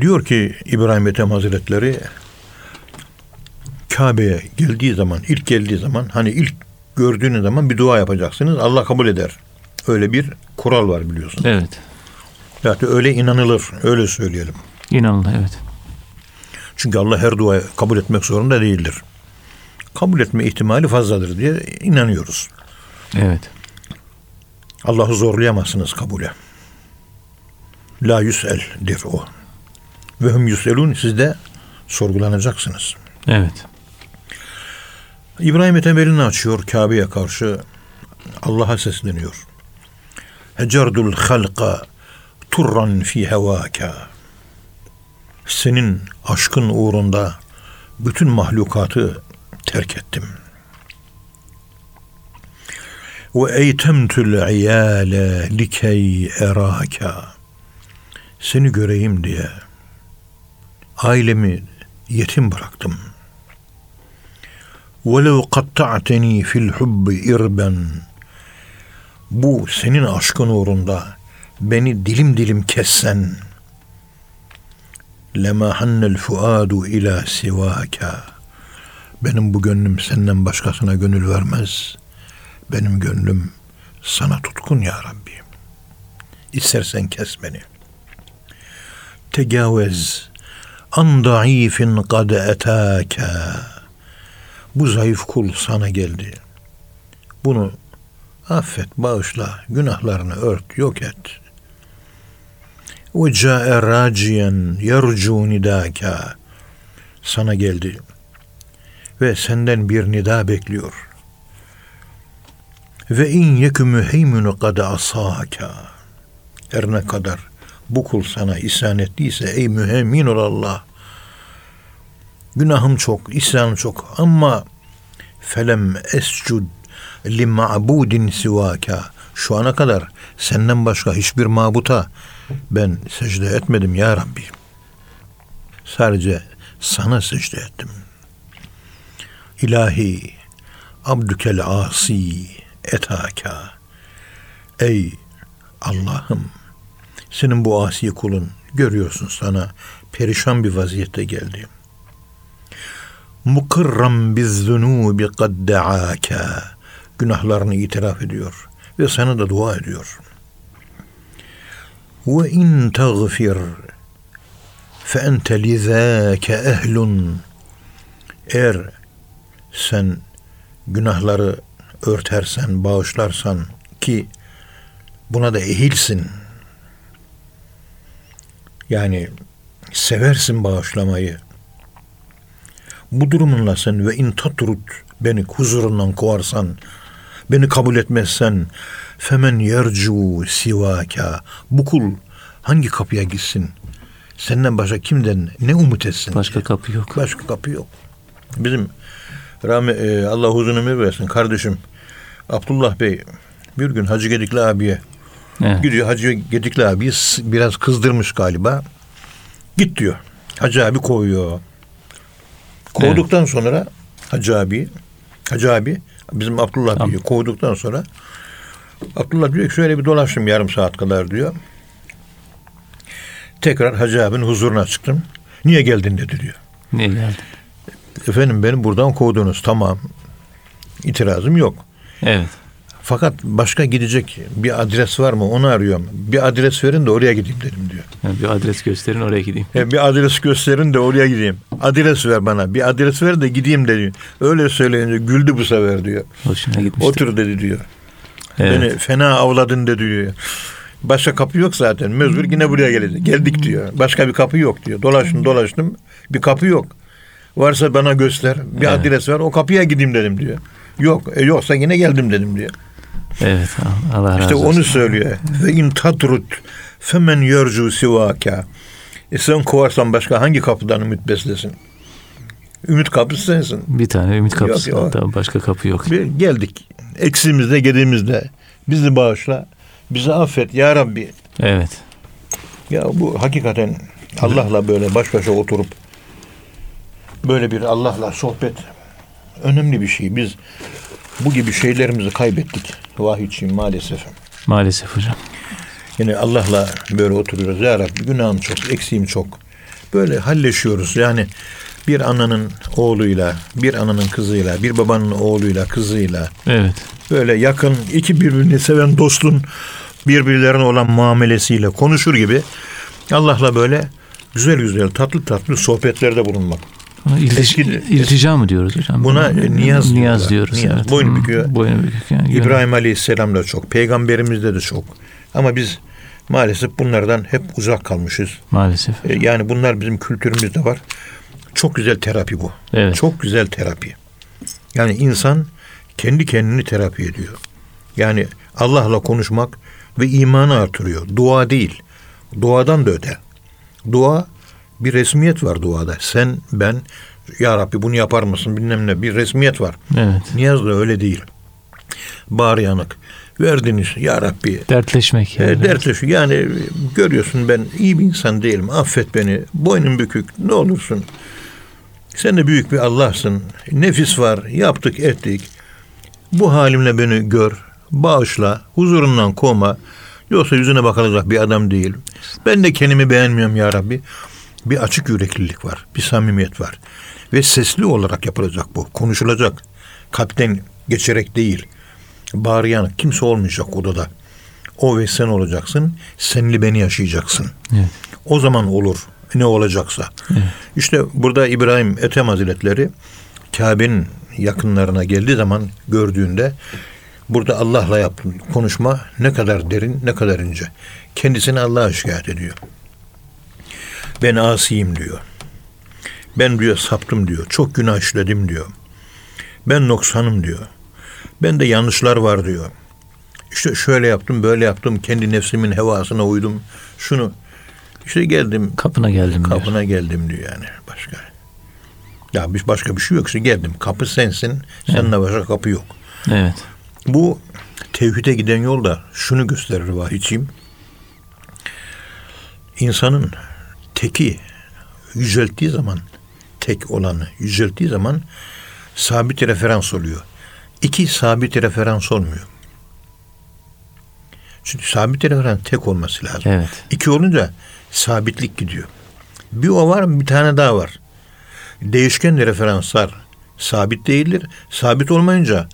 Speaker 2: Diyor ki İbrahim Ethem Hazretleri Kabe'ye geldiği zaman, ilk geldiği zaman hani ilk gördüğünüz zaman bir dua yapacaksınız. Allah kabul eder. Öyle bir kural var biliyorsun.
Speaker 1: Evet.
Speaker 2: Zaten öyle inanılır. Öyle söyleyelim.
Speaker 1: İnanılır. Evet.
Speaker 2: Çünkü Allah her duayı kabul etmek zorunda değildir. Kabul etme ihtimali fazladır diye inanıyoruz.
Speaker 1: Evet.
Speaker 2: Allah'ı zorlayamazsınız kabule. La yüsel'dir o. Ve hum yüselun siz de sorgulanacaksınız.
Speaker 1: Evet.
Speaker 2: İbrahim Ethem elini açıyor Kabe'ye karşı Allah'a sesleniyor. Hecerdul halqa turran fi hevaka Senin aşkın uğrunda bütün mahlukatı terk ettim. Ve eytemtül iyale likey eraka. Seni göreyim diye ailemi yetim bıraktım. وَلَوْ قَطَّعْتَنِي fil الْحُبِّ irben Bu senin aşkın uğrunda beni dilim dilim kessen Lema hannel fuadu ila sivaka benim bu gönlüm senden başkasına gönül vermez. Benim gönlüm sana tutkun ya Rabbi. İstersen kes beni. Tegavez an daifin kad etaka bu zayıf kul sana geldi. Bunu affet, bağışla, günahlarını ört, yok et. Ca'e raciyen yercu nidaka sana geldi ve senden bir nida bekliyor. Ve in yekü müheymünü kad asaka her ne kadar bu kul sana isyan ettiyse ey mühemmin ol Allah Günahım çok, isyanım çok ama felem escud li ma'budin sivaka. Şu ana kadar senden başka hiçbir mabuta ben secde etmedim ya Rabbi. Sadece sana secde ettim. İlahi abdükel asi etaka. Ey Allah'ım senin bu asi kulun görüyorsun sana perişan bir vaziyette geldi mukirram bizzunubi kad da'aka günahlarını itiraf ediyor ve sana da dua ediyor. Tagfir fe ente lizâke ehlun eğer sen günahları örtersen, bağışlarsan ki buna da ehilsin. Yani seversin bağışlamayı bu durumunla sen ve in tatrut beni huzurundan kovarsan, beni kabul etmezsen, femen yercu sivaka, bu kul hangi kapıya gitsin? Senden başka kimden ne umut etsin?
Speaker 1: Başka kapı yok.
Speaker 2: Başka kapı yok. Bizim rahme, e, Allah uzun ömür versin kardeşim Abdullah Bey bir gün Hacı Gedikli abiye
Speaker 1: Evet.
Speaker 2: gidiyor Hacı Gedikli abi biraz kızdırmış galiba. Git diyor. Hacı abi kovuyor. Kovduktan sonra Hacı abi, Hacı abi bizim Abdullah diyor. Kovduktan sonra Abdullah diyor ki şöyle bir dolaştım yarım saat kadar diyor. Tekrar Hacı abinin huzuruna çıktım. Niye geldin dedi diyor.
Speaker 1: Niye geldi?
Speaker 2: Efendim beni buradan kovdunuz tamam. İtirazım yok.
Speaker 1: Evet.
Speaker 2: Fakat başka gidecek bir adres var mı onu arıyorum. Bir adres verin de oraya gideyim dedim diyor.
Speaker 1: Yani bir adres gösterin oraya gideyim.
Speaker 2: E, bir adres gösterin de oraya gideyim. Adres ver bana. Bir adres ver de gideyim dedi. Öyle söyleyince güldü bu sefer diyor.
Speaker 1: Hoşuna gitmiştir.
Speaker 2: Otur dedi diyor.
Speaker 1: Evet.
Speaker 2: Beni fena avladın dedi diyor. Başka kapı yok zaten. Mecbur yine buraya gelecek. Geldik diyor. Başka bir kapı yok diyor. Dolaştım dolaştım. Bir kapı yok. Varsa bana göster. Bir
Speaker 1: Evet.
Speaker 2: adres ver. O kapıya gideyim dedim diyor. Yok. E, yoksa yine geldim dedim diyor.
Speaker 1: Evet. Allah razı
Speaker 2: İşte
Speaker 1: olsun.
Speaker 2: onu söylüyor. Ve in tatrut femen yercu sivaka. E sen kovarsan başka hangi kapıdan ümit beslesin? Ümit kapısı sensin.
Speaker 1: Bir tane ümit kapısı
Speaker 2: Yok, yok.
Speaker 1: Başka kapı yok.
Speaker 2: Bir geldik. Eksiğimizde, gediğimizde bizi bağışla. Bizi affet ya Rabbi.
Speaker 1: Evet.
Speaker 2: Ya bu hakikaten Allah'la böyle baş başa oturup böyle bir Allah'la sohbet önemli bir şey. Biz bu gibi şeylerimizi kaybettik. Vahiyçiyim maalesef.
Speaker 1: Maalesef hocam.
Speaker 2: Yine Allah'la böyle oturuyoruz. Ya Rabbi günahım çok, eksiğim çok. Böyle halleşiyoruz. Yani bir ananın oğluyla, bir ananın kızıyla, bir babanın oğluyla, kızıyla
Speaker 1: Evet.
Speaker 2: böyle yakın iki birbirini seven dostun birbirlerine olan muamelesiyle konuşur gibi Allah'la böyle güzel güzel tatlı tatlı sohbetlerde bulunmak.
Speaker 1: İltic-
Speaker 2: Eski-
Speaker 1: iltica mı diyoruz hocam?
Speaker 2: Buna niyaz.
Speaker 1: Niyaz diyoruz.
Speaker 2: Niyaz.
Speaker 1: Evet.
Speaker 2: Boynu
Speaker 1: Hı,
Speaker 2: büküyor.
Speaker 1: Boynu bükük. Yani.
Speaker 2: İbrahim Aleyhisselam da çok, peygamberimizde de çok. Ama biz maalesef bunlardan hep uzak kalmışız.
Speaker 1: Maalesef.
Speaker 2: E, Yani bunlar bizim kültürümüzde var. Çok güzel terapi bu.
Speaker 1: Evet.
Speaker 2: Çok güzel terapi. Yani insan kendi kendini terapi ediyor. Yani Allah'la konuşmak ve imanı artırıyor. Dua değil. Duadan da öte. Dua bir resmiyet var duada. Sen, ben, ya Rabbi bunu yapar mısın bilmem ne bir resmiyet var.
Speaker 1: Evet.
Speaker 2: Niyaz da öyle değil. Bağır yanık. Verdiniz ya Rabbi.
Speaker 1: Dertleşmek.
Speaker 2: E,
Speaker 1: Yani.
Speaker 2: dertleşiyor. Yani e, görüyorsun ben iyi bir insan değilim. Affet beni. Boynum bükük. Ne olursun. Sen de büyük bir Allah'sın. Nefis var. Yaptık ettik. Bu halimle beni gör. Bağışla. Huzurundan kovma. Yoksa yüzüne bakılacak bir adam değil. Ben de kendimi beğenmiyorum ya Rabbi. Bir açık yüreklilik var. Bir samimiyet var. Ve sesli olarak yapılacak bu. Konuşulacak. Kalpten geçerek değil. Bağıryan kimse olmayacak odada. O ve sen olacaksın. Senli beni yaşayacaksın.
Speaker 1: Evet.
Speaker 2: O zaman olur. Ne olacaksa. İşte burada İbrahim Ethem Hazretleri Kabe'nin yakınlarına geldiği zaman gördüğünde burada Allah'la yaptığın konuşma ne kadar derin ne kadar ince. Kendisini Allah'a şikayet ediyor. Ben asiyim diyor. Ben diyor saptım diyor. Çok günah işledim diyor. Ben noksanım diyor. Ben de yanlışlar var diyor. İşte şöyle yaptım, böyle yaptım. Kendi nefsimin hevasına uydum. Şunu işte geldim,
Speaker 1: Kapına geldim diyor.
Speaker 2: kapına geldim diyor yani başka. Ya bir başka bir şey yok. İşte geldim. Kapı sensin. Seninle başka kapı yok.
Speaker 1: Evet.
Speaker 2: Bu tevhide giden yolda şunu gösterir vahiyçiyim. İnsanın teki yücelttiği zaman tek olanı yücelttiği zaman sabit referans oluyor. İki sabit referans olmuyor. Çünkü sabit referans tek olması lazım.
Speaker 1: Evet.
Speaker 2: İki olunca sabitlik gidiyor. Bir o var bir tane daha var. Değişken referanslar sabit değildir. Sabit olmayınca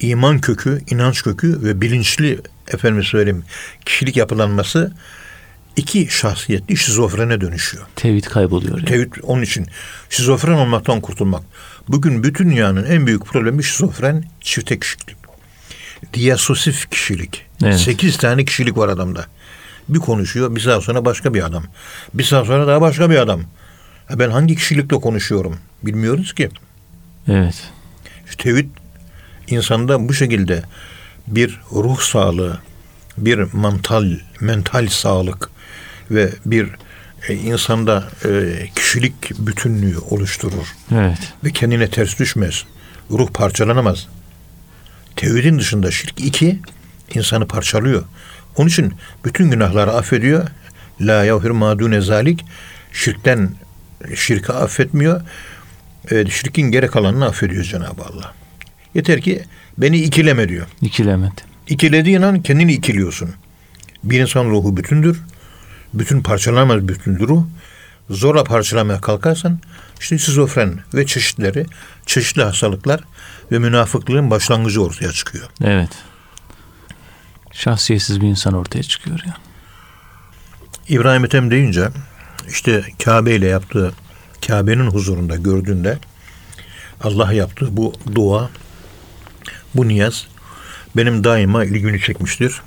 Speaker 2: iman kökü, inanç kökü ve bilinçli efendim söyleyeyim kişilik yapılanması iki şahsiyetli şizofrene dönüşüyor.
Speaker 1: Tevhid kayboluyor. Yani.
Speaker 2: Tevhid onun için şizofren olmaktan kurtulmak. Bugün bütün dünyanın en büyük problemi şizofren çifte kişilik. Diyasosif kişilik.
Speaker 1: Evet.
Speaker 2: Sekiz tane kişilik var adamda. Bir konuşuyor, bir saat sonra başka bir adam. Bir saat sonra daha başka bir adam. Ha Ben hangi kişilikle konuşuyorum? Bilmiyoruz ki.
Speaker 1: Evet.
Speaker 2: İşte Tevhid insanda bu şekilde bir ruh sağlığı, bir mental mental sağlık ve bir e, insanda e, kişilik bütünlüğü oluşturur
Speaker 1: Evet.
Speaker 2: ve kendine ters düşmez. Ruh parçalanamaz. Tevhidin dışında şirk iki insanı parçalıyor. Onun için bütün günahları affediyor. La yahir madune zalik şirkten şirki affetmiyor. E, şirkin geri kalanını affediyor Cenab-ı Allah. Yeter ki beni ikileme diyor.
Speaker 1: İkilemet.
Speaker 2: İkilediğin an kendini ikiliyorsun. Bir insan ruhu bütündür. Bütün parçalanamaz bütündür ruh. Zorla parçalamaya kalkarsan işte şizofren ve çeşitleri, çeşitli hastalıklar ve münafıklığın başlangıcı ortaya çıkıyor.
Speaker 1: Evet. Şahsiyetsiz bir insan ortaya çıkıyor ya.
Speaker 2: İbrahim Ethem deyince işte Kabe ile yaptığı Kabe'nin huzurunda gördüğünde Allah yaptığı bu dua, bu niyaz benim daima ilgimi çekmiştir.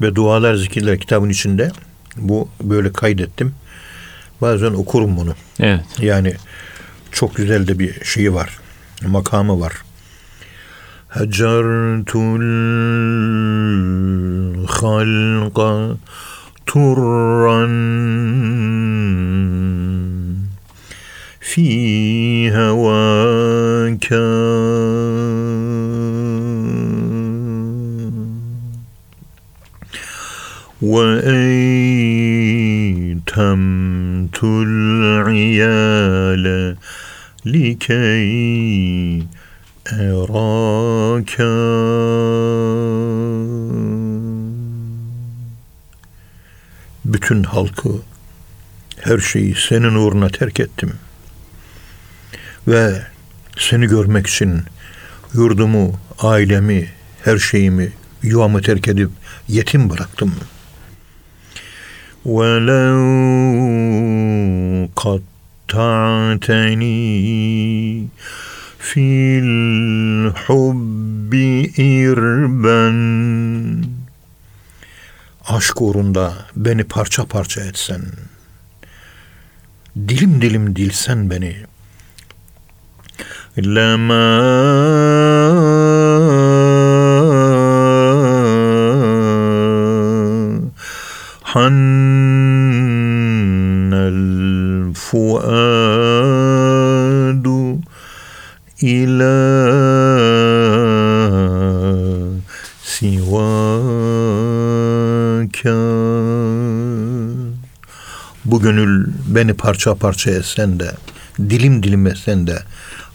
Speaker 2: Ve dualar, zikirler kitabın içinde bu böyle kaydettim. Bazen okurum bunu.
Speaker 1: Evet.
Speaker 2: Yani çok güzel de bir şeyi var. Makamı var. Hacertul halqa turran في هواك وأيتمت العيال لكي أراك Bütün halkı, her şeyi senin uğruna terk ettim. Ve seni görmek için yurdumu, ailemi, her şeyimi, yuvamı terk edip yetim bıraktım. وَلَوْ قَطَّعْتَنِي فِي الْحُبِّ اِرْبًا Aşk uğrunda beni parça parça etsen, dilim dilim dilsen beni, lema hannel fuadu ila sivaka bu gönül beni parça parça etsen de dilim dilim etsen de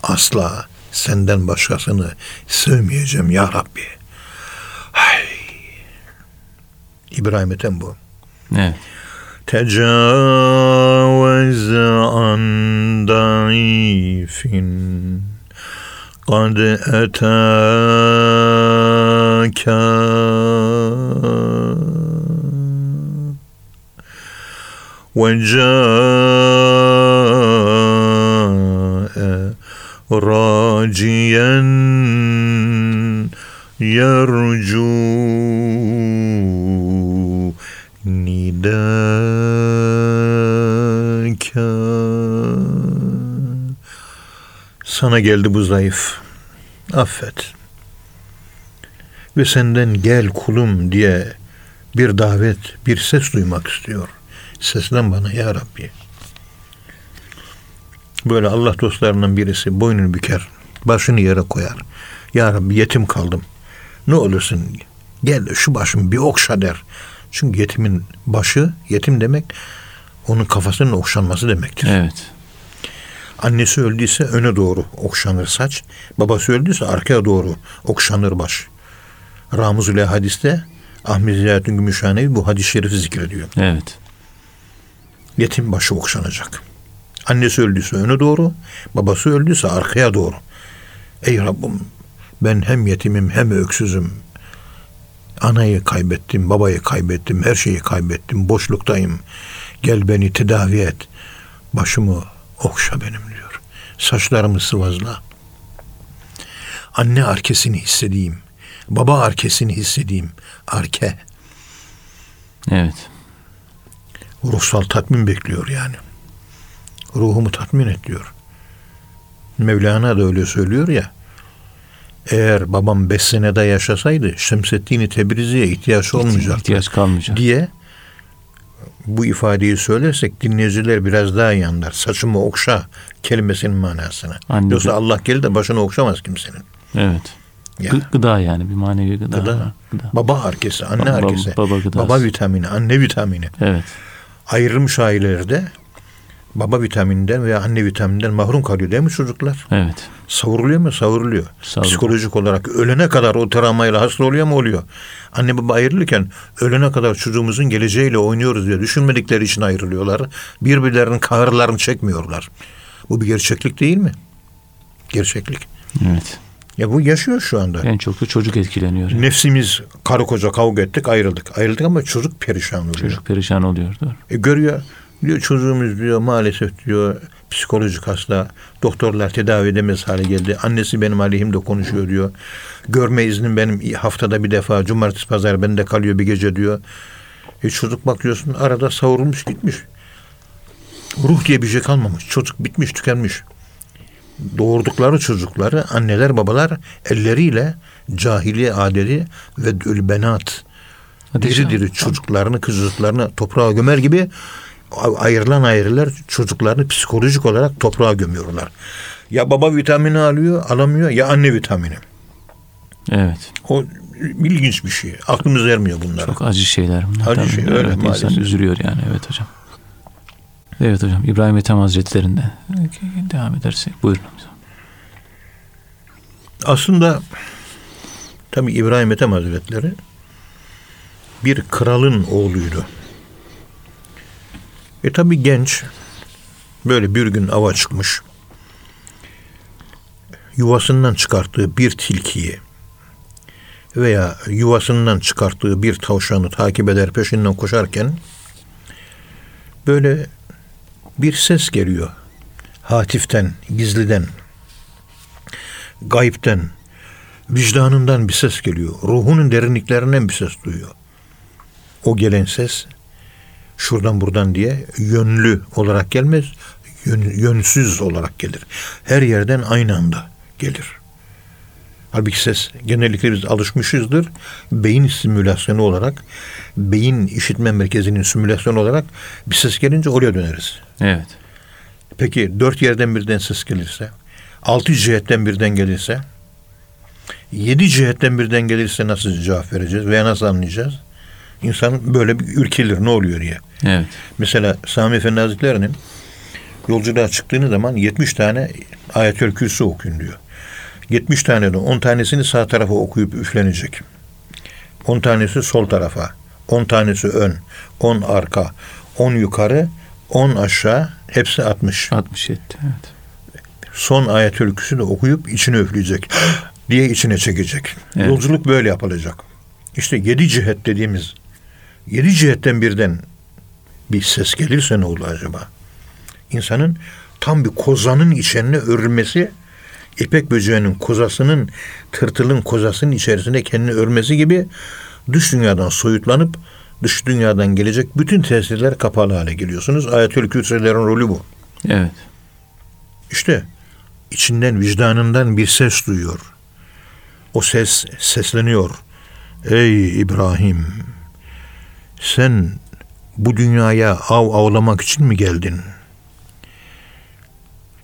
Speaker 2: asla senden başkasını sevmeyeceğim ya Rabbi. Hay. İbrahim Ethem bu.
Speaker 1: Evet.
Speaker 2: تجاوز عن ضعيف قد أتاك وجاء راجيا يرجو Sana geldi bu zayıf. Affet. Ve senden gel kulum diye bir davet, bir ses duymak istiyor. Seslen bana ya Rabbi. Böyle Allah dostlarından birisi boynunu büker, başını yere koyar. Ya Rabbi yetim kaldım. Ne olursun gel şu başımı bir okşa der. Çünkü yetimin başı, yetim demek onun kafasının okşanması demektir.
Speaker 1: Evet.
Speaker 2: Annesi öldüyse öne doğru okşanır saç. Babası öldüyse arkaya doğru okşanır baş. Ramuzule hadiste Ahmet Ziyarettin Gümüşhanevi bu hadis-i şerifi zikrediyor.
Speaker 1: Evet.
Speaker 2: Yetim başı okşanacak. Annesi öldüyse öne doğru, babası öldüyse arkaya doğru. Ey Rabbim ben hem yetimim hem öksüzüm. Anayı kaybettim, babayı kaybettim, her şeyi kaybettim, boşluktayım. Gel beni tedavi et. Başımı okşa benim diyor. Saçlarımı sıvazla. Anne arkesini hissedeyim. Baba arkesini hissedeyim. Arke.
Speaker 1: Evet.
Speaker 2: Ruhsal tatmin bekliyor yani. Ruhumu tatmin et diyor. Mevlana da öyle söylüyor ya. Eğer babam beş senede yaşasaydı Şemseddin Tebrizi'ye ihtiyaç olmayacak
Speaker 1: İhtiyaç kalmayacak.
Speaker 2: diye bu ifadeyi söylersek dinleyiciler biraz daha iyi anlar. Saçımı okşa kelimesinin manasını.
Speaker 1: Anne
Speaker 2: Yoksa Allah gelir de başını okşamaz kimsenin.
Speaker 1: Evet.
Speaker 2: Ya.
Speaker 1: Gı- gıda yani bir manevi gıda.
Speaker 2: Gıda.
Speaker 1: Gıda.
Speaker 2: Baba arkesi, anne
Speaker 1: Baba-
Speaker 2: arkesi.
Speaker 1: baba gıdası.
Speaker 2: baba vitamini, anne vitamini.
Speaker 1: Evet.
Speaker 2: Ayrılmış ailelerde baba vitamininden veya anne vitamininden mahrum kalıyor değil mi çocuklar?
Speaker 1: Evet.
Speaker 2: Savruluyor mu? Savruluyor.
Speaker 1: Savruluyor.
Speaker 2: Psikolojik olarak ölene kadar o travmayla hasta oluyor mu? Oluyor. Anne baba ayrılırken ölene kadar çocuğumuzun geleceğiyle oynuyoruz diye düşünmedikleri için ayrılıyorlar. Birbirlerinin kahırlarını çekmiyorlar. Bu bir gerçeklik değil mi? Gerçeklik.
Speaker 1: Evet.
Speaker 2: Ya bu yaşıyor şu anda.
Speaker 1: En çok da çocuk etkileniyor.
Speaker 2: Nefsimiz karı koca kavga ettik ayrıldık. Ayrıldık ama çocuk perişan oluyor.
Speaker 1: Çocuk perişan oluyor. Doğru.
Speaker 2: E, görüyor. Diyor çocuğumuz diyor maalesef diyor psikolojik hasta. Doktorlar tedavi edemez hale geldi. Annesi benim aleyhimde konuşuyor diyor. Görme iznim benim haftada bir defa cumartesi pazar bende kalıyor bir gece diyor. E, çocuk bakıyorsun arada savrulmuş gitmiş. Ruh diye bir şey kalmamış. Çocuk bitmiş tükenmiş. Doğurdukları çocukları anneler babalar elleriyle cahiliye adeti ve dülbenat
Speaker 1: Ateşe-
Speaker 2: diri diri çocuklarını kızcıklarını toprağa gömer gibi ayrılan aileler çocuklarını psikolojik olarak toprağa gömüyorlar. Ya baba vitamini alıyor, alamıyor ya anne vitamini.
Speaker 1: Evet.
Speaker 2: O ilginç bir şey. Aklımız ermiyor bunlara.
Speaker 1: Çok acı şeyler bunlar.
Speaker 2: Acı şey, öyle
Speaker 1: evet,
Speaker 2: maalesef.
Speaker 1: insan üzülüyor yani. Evet hocam. Evet hocam. İbrahim Ethem Hazretleri'nde devam edersek. Buyurun.
Speaker 2: Aslında tabi İbrahim Ethem Hazretleri bir kralın oğluydu. E tabi genç böyle bir gün ava çıkmış. Yuvasından çıkarttığı bir tilkiyi veya yuvasından çıkarttığı bir tavşanı takip eder peşinden koşarken böyle bir ses geliyor. Hatiften, gizliden gayipten, vicdanından bir ses geliyor. Ruhunun derinliklerinden bir ses duyuyor. O gelen ses şuradan buradan diye yönlü olarak gelmez, yön, yönsüz olarak gelir. Her yerden aynı anda gelir. Halbuki ses genellikle biz alışmışızdır. Beyin simülasyonu olarak, beyin işitme merkezinin simülasyonu olarak bir ses gelince oraya döneriz.
Speaker 1: Evet.
Speaker 2: Peki dört yerden birden ses gelirse, altı cihetten birden gelirse, yedi cihetten birden gelirse nasıl cevap vereceğiz veya nasıl anlayacağız? İnsan böyle bir ürkilir ne oluyor diye.
Speaker 1: Evet.
Speaker 2: Mesela Sami Efendi Hazretleri'nin yolculuğa çıktığınız zaman 70 tane ayetül kürsü okuyun diyor. 70 tane de 10 tanesini sağ tarafa okuyup üflenecek. 10 tanesi sol tarafa, 10 tanesi ön, 10 arka, 10 yukarı, 10 aşağı, hepsi 60.
Speaker 1: 67. Evet.
Speaker 2: Son ayetül kürsü de okuyup içine üfleyecek diye içine çekecek.
Speaker 1: Evet.
Speaker 2: Yolculuk böyle yapılacak. İşte yedi cihet dediğimiz yedi cihetten birden bir ses gelirse ne olur acaba? İnsanın tam bir kozanın içine örülmesi, ipek böceğinin kozasının, tırtılın kozasının içerisinde kendini örmesi gibi dış dünyadan soyutlanıp dış dünyadan gelecek bütün tesirler kapalı hale geliyorsunuz. Ayetül Kürsülerin rolü bu.
Speaker 1: Evet.
Speaker 2: İşte içinden vicdanından bir ses duyuyor. O ses sesleniyor. Ey İbrahim sen bu dünyaya av avlamak için mi geldin?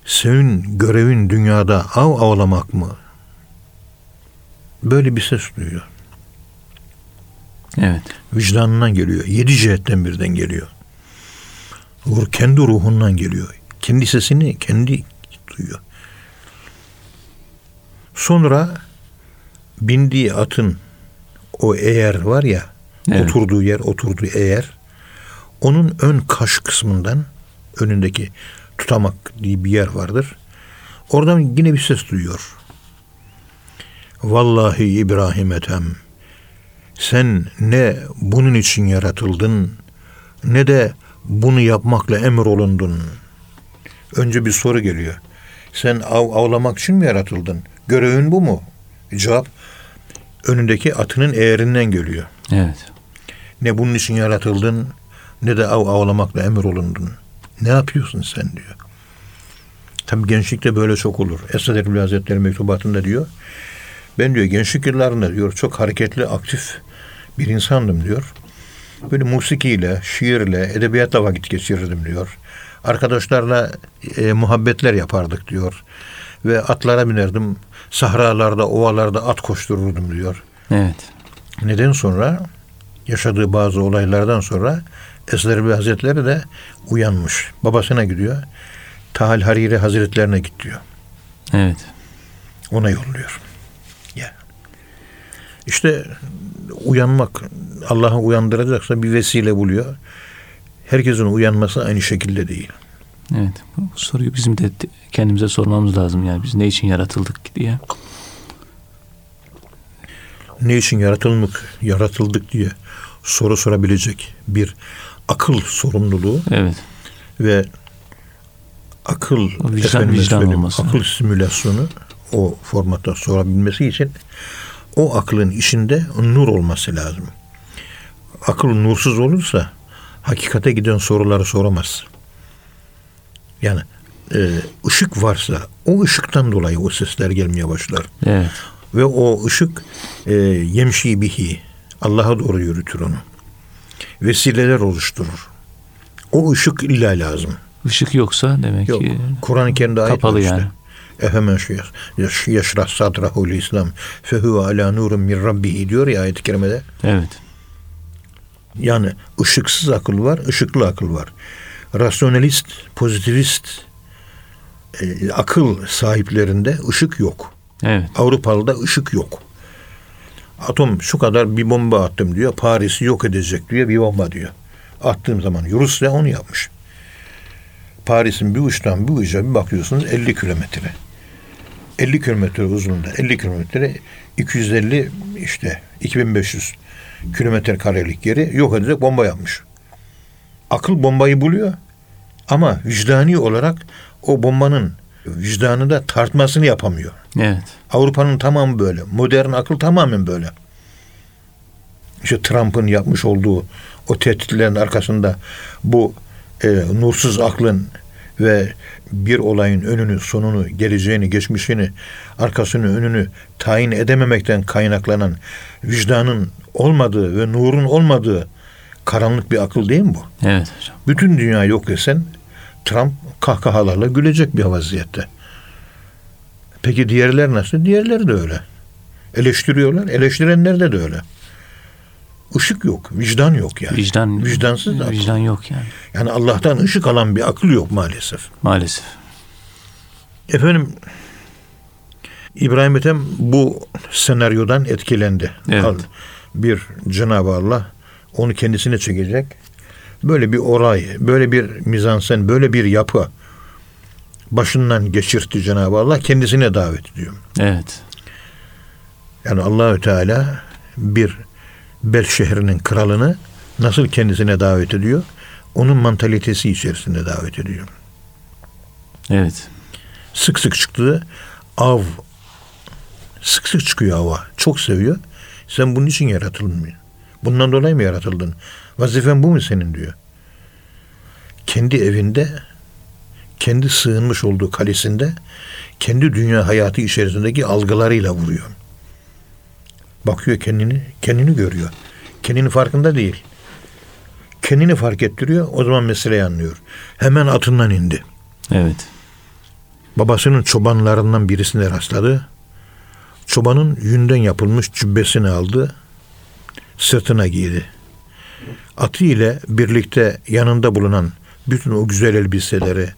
Speaker 2: Senin görevin dünyada av avlamak mı? Böyle bir ses duyuyor.
Speaker 1: Evet.
Speaker 2: Vicdanından geliyor. Yedi cihetten birden geliyor. Ruh kendi ruhundan geliyor. Kendi sesini kendi duyuyor. Sonra bindiği atın o eğer var ya
Speaker 1: Evet.
Speaker 2: oturduğu yer oturduğu eğer onun ön kaş kısmından önündeki tutamak diye bir yer vardır. Oradan yine bir ses duyuyor. Vallahi İbrahim Ethem sen ne bunun için yaratıldın ne de bunu yapmakla emrolundun. Önce bir soru geliyor. Sen av avlamak için mi yaratıldın? Görevin bu mu? Cevap önündeki atının eğerinden geliyor.
Speaker 1: Evet.
Speaker 2: Ne bunun için yaratıldın ne de av avlamakla emrolundun. Ne yapıyorsun sen diyor. Tabi gençlikte böyle çok olur. Esad Erbil Hazretleri mektubatında diyor. Ben diyor gençlik yıllarında diyor çok hareketli, aktif bir insandım diyor. Böyle musikiyle, şiirle, edebiyatla vakit geçirirdim diyor. Arkadaşlarla e, muhabbetler yapardık diyor. Ve atlara binerdim. Sahralarda, ovalarda at koştururdum diyor.
Speaker 1: Evet.
Speaker 2: Neden sonra yaşadığı bazı olaylardan sonra Esad Erbil Hazretleri de uyanmış. Babasına gidiyor. Tahal Hariri Hazretlerine git diyor.
Speaker 1: Evet.
Speaker 2: Ona yolluyor. Ya. İşte uyanmak Allah'a uyandıracaksa bir vesile buluyor. Herkesin uyanması aynı şekilde değil.
Speaker 1: Evet. Bu soruyu bizim de kendimize sormamız lazım yani biz ne için yaratıldık diye.
Speaker 2: Ne için yaratıldık, yaratıldık diye soru sorabilecek bir akıl sorumluluğu
Speaker 1: Evet.
Speaker 2: ve akıl
Speaker 1: vicdan- vicdan olması.
Speaker 2: akıl simülasyonu o formatta sorabilmesi için o aklın içinde nur olması lazım. Akıl nursuz olursa hakikate giden soruları soramaz. Yani e, ışık varsa o ışıktan dolayı o sesler gelmeye başlar.
Speaker 1: Evet.
Speaker 2: Ve o ışık e, yemşi bihi Allah'a doğru yürütür onu. Vesileler oluşturur. O ışık illa lazım.
Speaker 1: Işık yoksa demek
Speaker 2: Yok.
Speaker 1: ki
Speaker 2: Kur'an-ı Kerim'de ayet
Speaker 1: kapalı
Speaker 2: var işte.
Speaker 1: yani.
Speaker 2: Efemen yaş- yaşrah sadrahul İslam fehuve ala nurun min rabbihi diyor ya ayet-i kerimede.
Speaker 1: Evet.
Speaker 2: Yani ışıksız akıl var, ışıklı akıl var. Rasyonalist, pozitivist e, akıl sahiplerinde ışık yok.
Speaker 1: Evet.
Speaker 2: Avrupalı'da ışık yok. Atom şu kadar bir bomba attım diyor. Paris'i yok edecek diyor bir bomba diyor. Attığım zaman Rusya onu yapmış. Paris'in bir uçtan bir uca bir bakıyorsunuz 50 kilometre. 50 kilometre uzunluğunda 50 kilometre 250 işte 2500 kilometre karelik yeri yok edecek bomba yapmış. Akıl bombayı buluyor ama vicdani olarak o bombanın vicdanı da tartmasını yapamıyor.
Speaker 1: Evet.
Speaker 2: Avrupa'nın tamamı böyle. Modern akıl tamamen böyle. İşte Trump'ın yapmış olduğu o tehditlerin arkasında bu e, nursuz aklın ve bir olayın önünü, sonunu, geleceğini, geçmişini, arkasını, önünü tayin edememekten kaynaklanan vicdanın olmadığı ve nurun olmadığı karanlık bir akıl değil mi bu?
Speaker 1: Evet hocam.
Speaker 2: Bütün dünya yok desen Trump kahkahalarla gülecek bir vaziyette. Peki diğerler nasıl? Diğerleri de öyle. Eleştiriyorlar. Eleştirenler de öyle. Işık yok. Vicdan yok yani.
Speaker 1: Vicdan
Speaker 2: Vicdansız akıl.
Speaker 1: vicdan yok yani
Speaker 2: Yani Allah'tan ışık alan bir akıl yok maalesef.
Speaker 1: maalesef.
Speaker 2: Efendim İbrahim Ethem bu senaryodan etkilendi.
Speaker 1: Evet.
Speaker 2: Bir Cenab-ı Allah onu kendisine çekecek. Böyle bir olay, böyle bir mizansen, böyle bir yapı başından geçirtti Cenab-ı Allah kendisine davet ediyor.
Speaker 1: Evet.
Speaker 2: Yani Allahü Teala bir Bel şehrinin kralını nasıl kendisine davet ediyor? Onun mantalitesi içerisinde davet ediyor.
Speaker 1: Evet.
Speaker 2: sık sık çıktığı av sık sık çıkıyor ava. Çok seviyor. Sen bunun için yaratıldın mı? Bundan dolayı mı yaratıldın? Vazifen bu mu senin diyor. Kendi evinde kendi sığınmış olduğu kalesinde kendi dünya hayatı içerisindeki algılarıyla vuruyor. Bakıyor kendini, kendini görüyor. Kendini farkında değil. Kendini fark ettiriyor. O zaman meseleyi anlıyor. Hemen atından indi
Speaker 1: Evet.
Speaker 2: babasının çobanlarından birisine rastladı. Çobanın yünden yapılmış cübbesini aldı, sırtına giydi. Atı ile birlikte yanında bulunan bütün o güzel elbiseleri,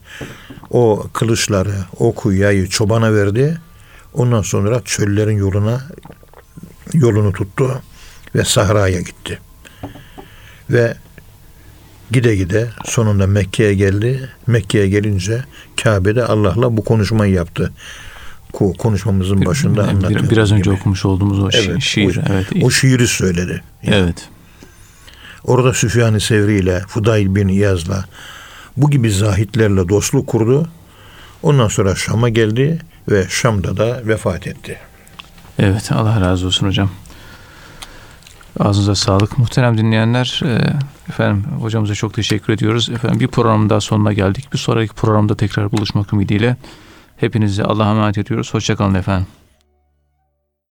Speaker 2: o kılıçları, oku, yayı çobana verdi. Ondan sonra çöllerin yoluna yolunu tuttu ve sahraya gitti. Ve gide gide sonunda Mekke'ye geldi. Mekke'ye gelince Kabe'de Allah'la bu konuşmayı yaptı. Ko- Konuşmamızın başında
Speaker 1: Bir- Biraz önce
Speaker 2: gibi.
Speaker 1: okumuş olduğumuz o şi-
Speaker 2: Evet,
Speaker 1: şiir.
Speaker 2: o,
Speaker 1: evet.
Speaker 2: o şiiri söyledi.
Speaker 1: evet.
Speaker 2: Orada Süfyan-ı Sevri ile Fudayl bin İyaz'la bu gibi zahitlerle dostluk kurdu. Ondan sonra Şam'a geldi ve Şam'da da vefat etti.
Speaker 1: Evet Allah razı olsun hocam. Ağzınıza sağlık. Muhterem dinleyenler, e, efendim hocamıza çok teşekkür ediyoruz. Efendim bir programın daha sonuna geldik. Bir sonraki programda tekrar buluşmak ümidiyle hepinizi Allah'a emanet ediyoruz. Hoşçakalın efendim.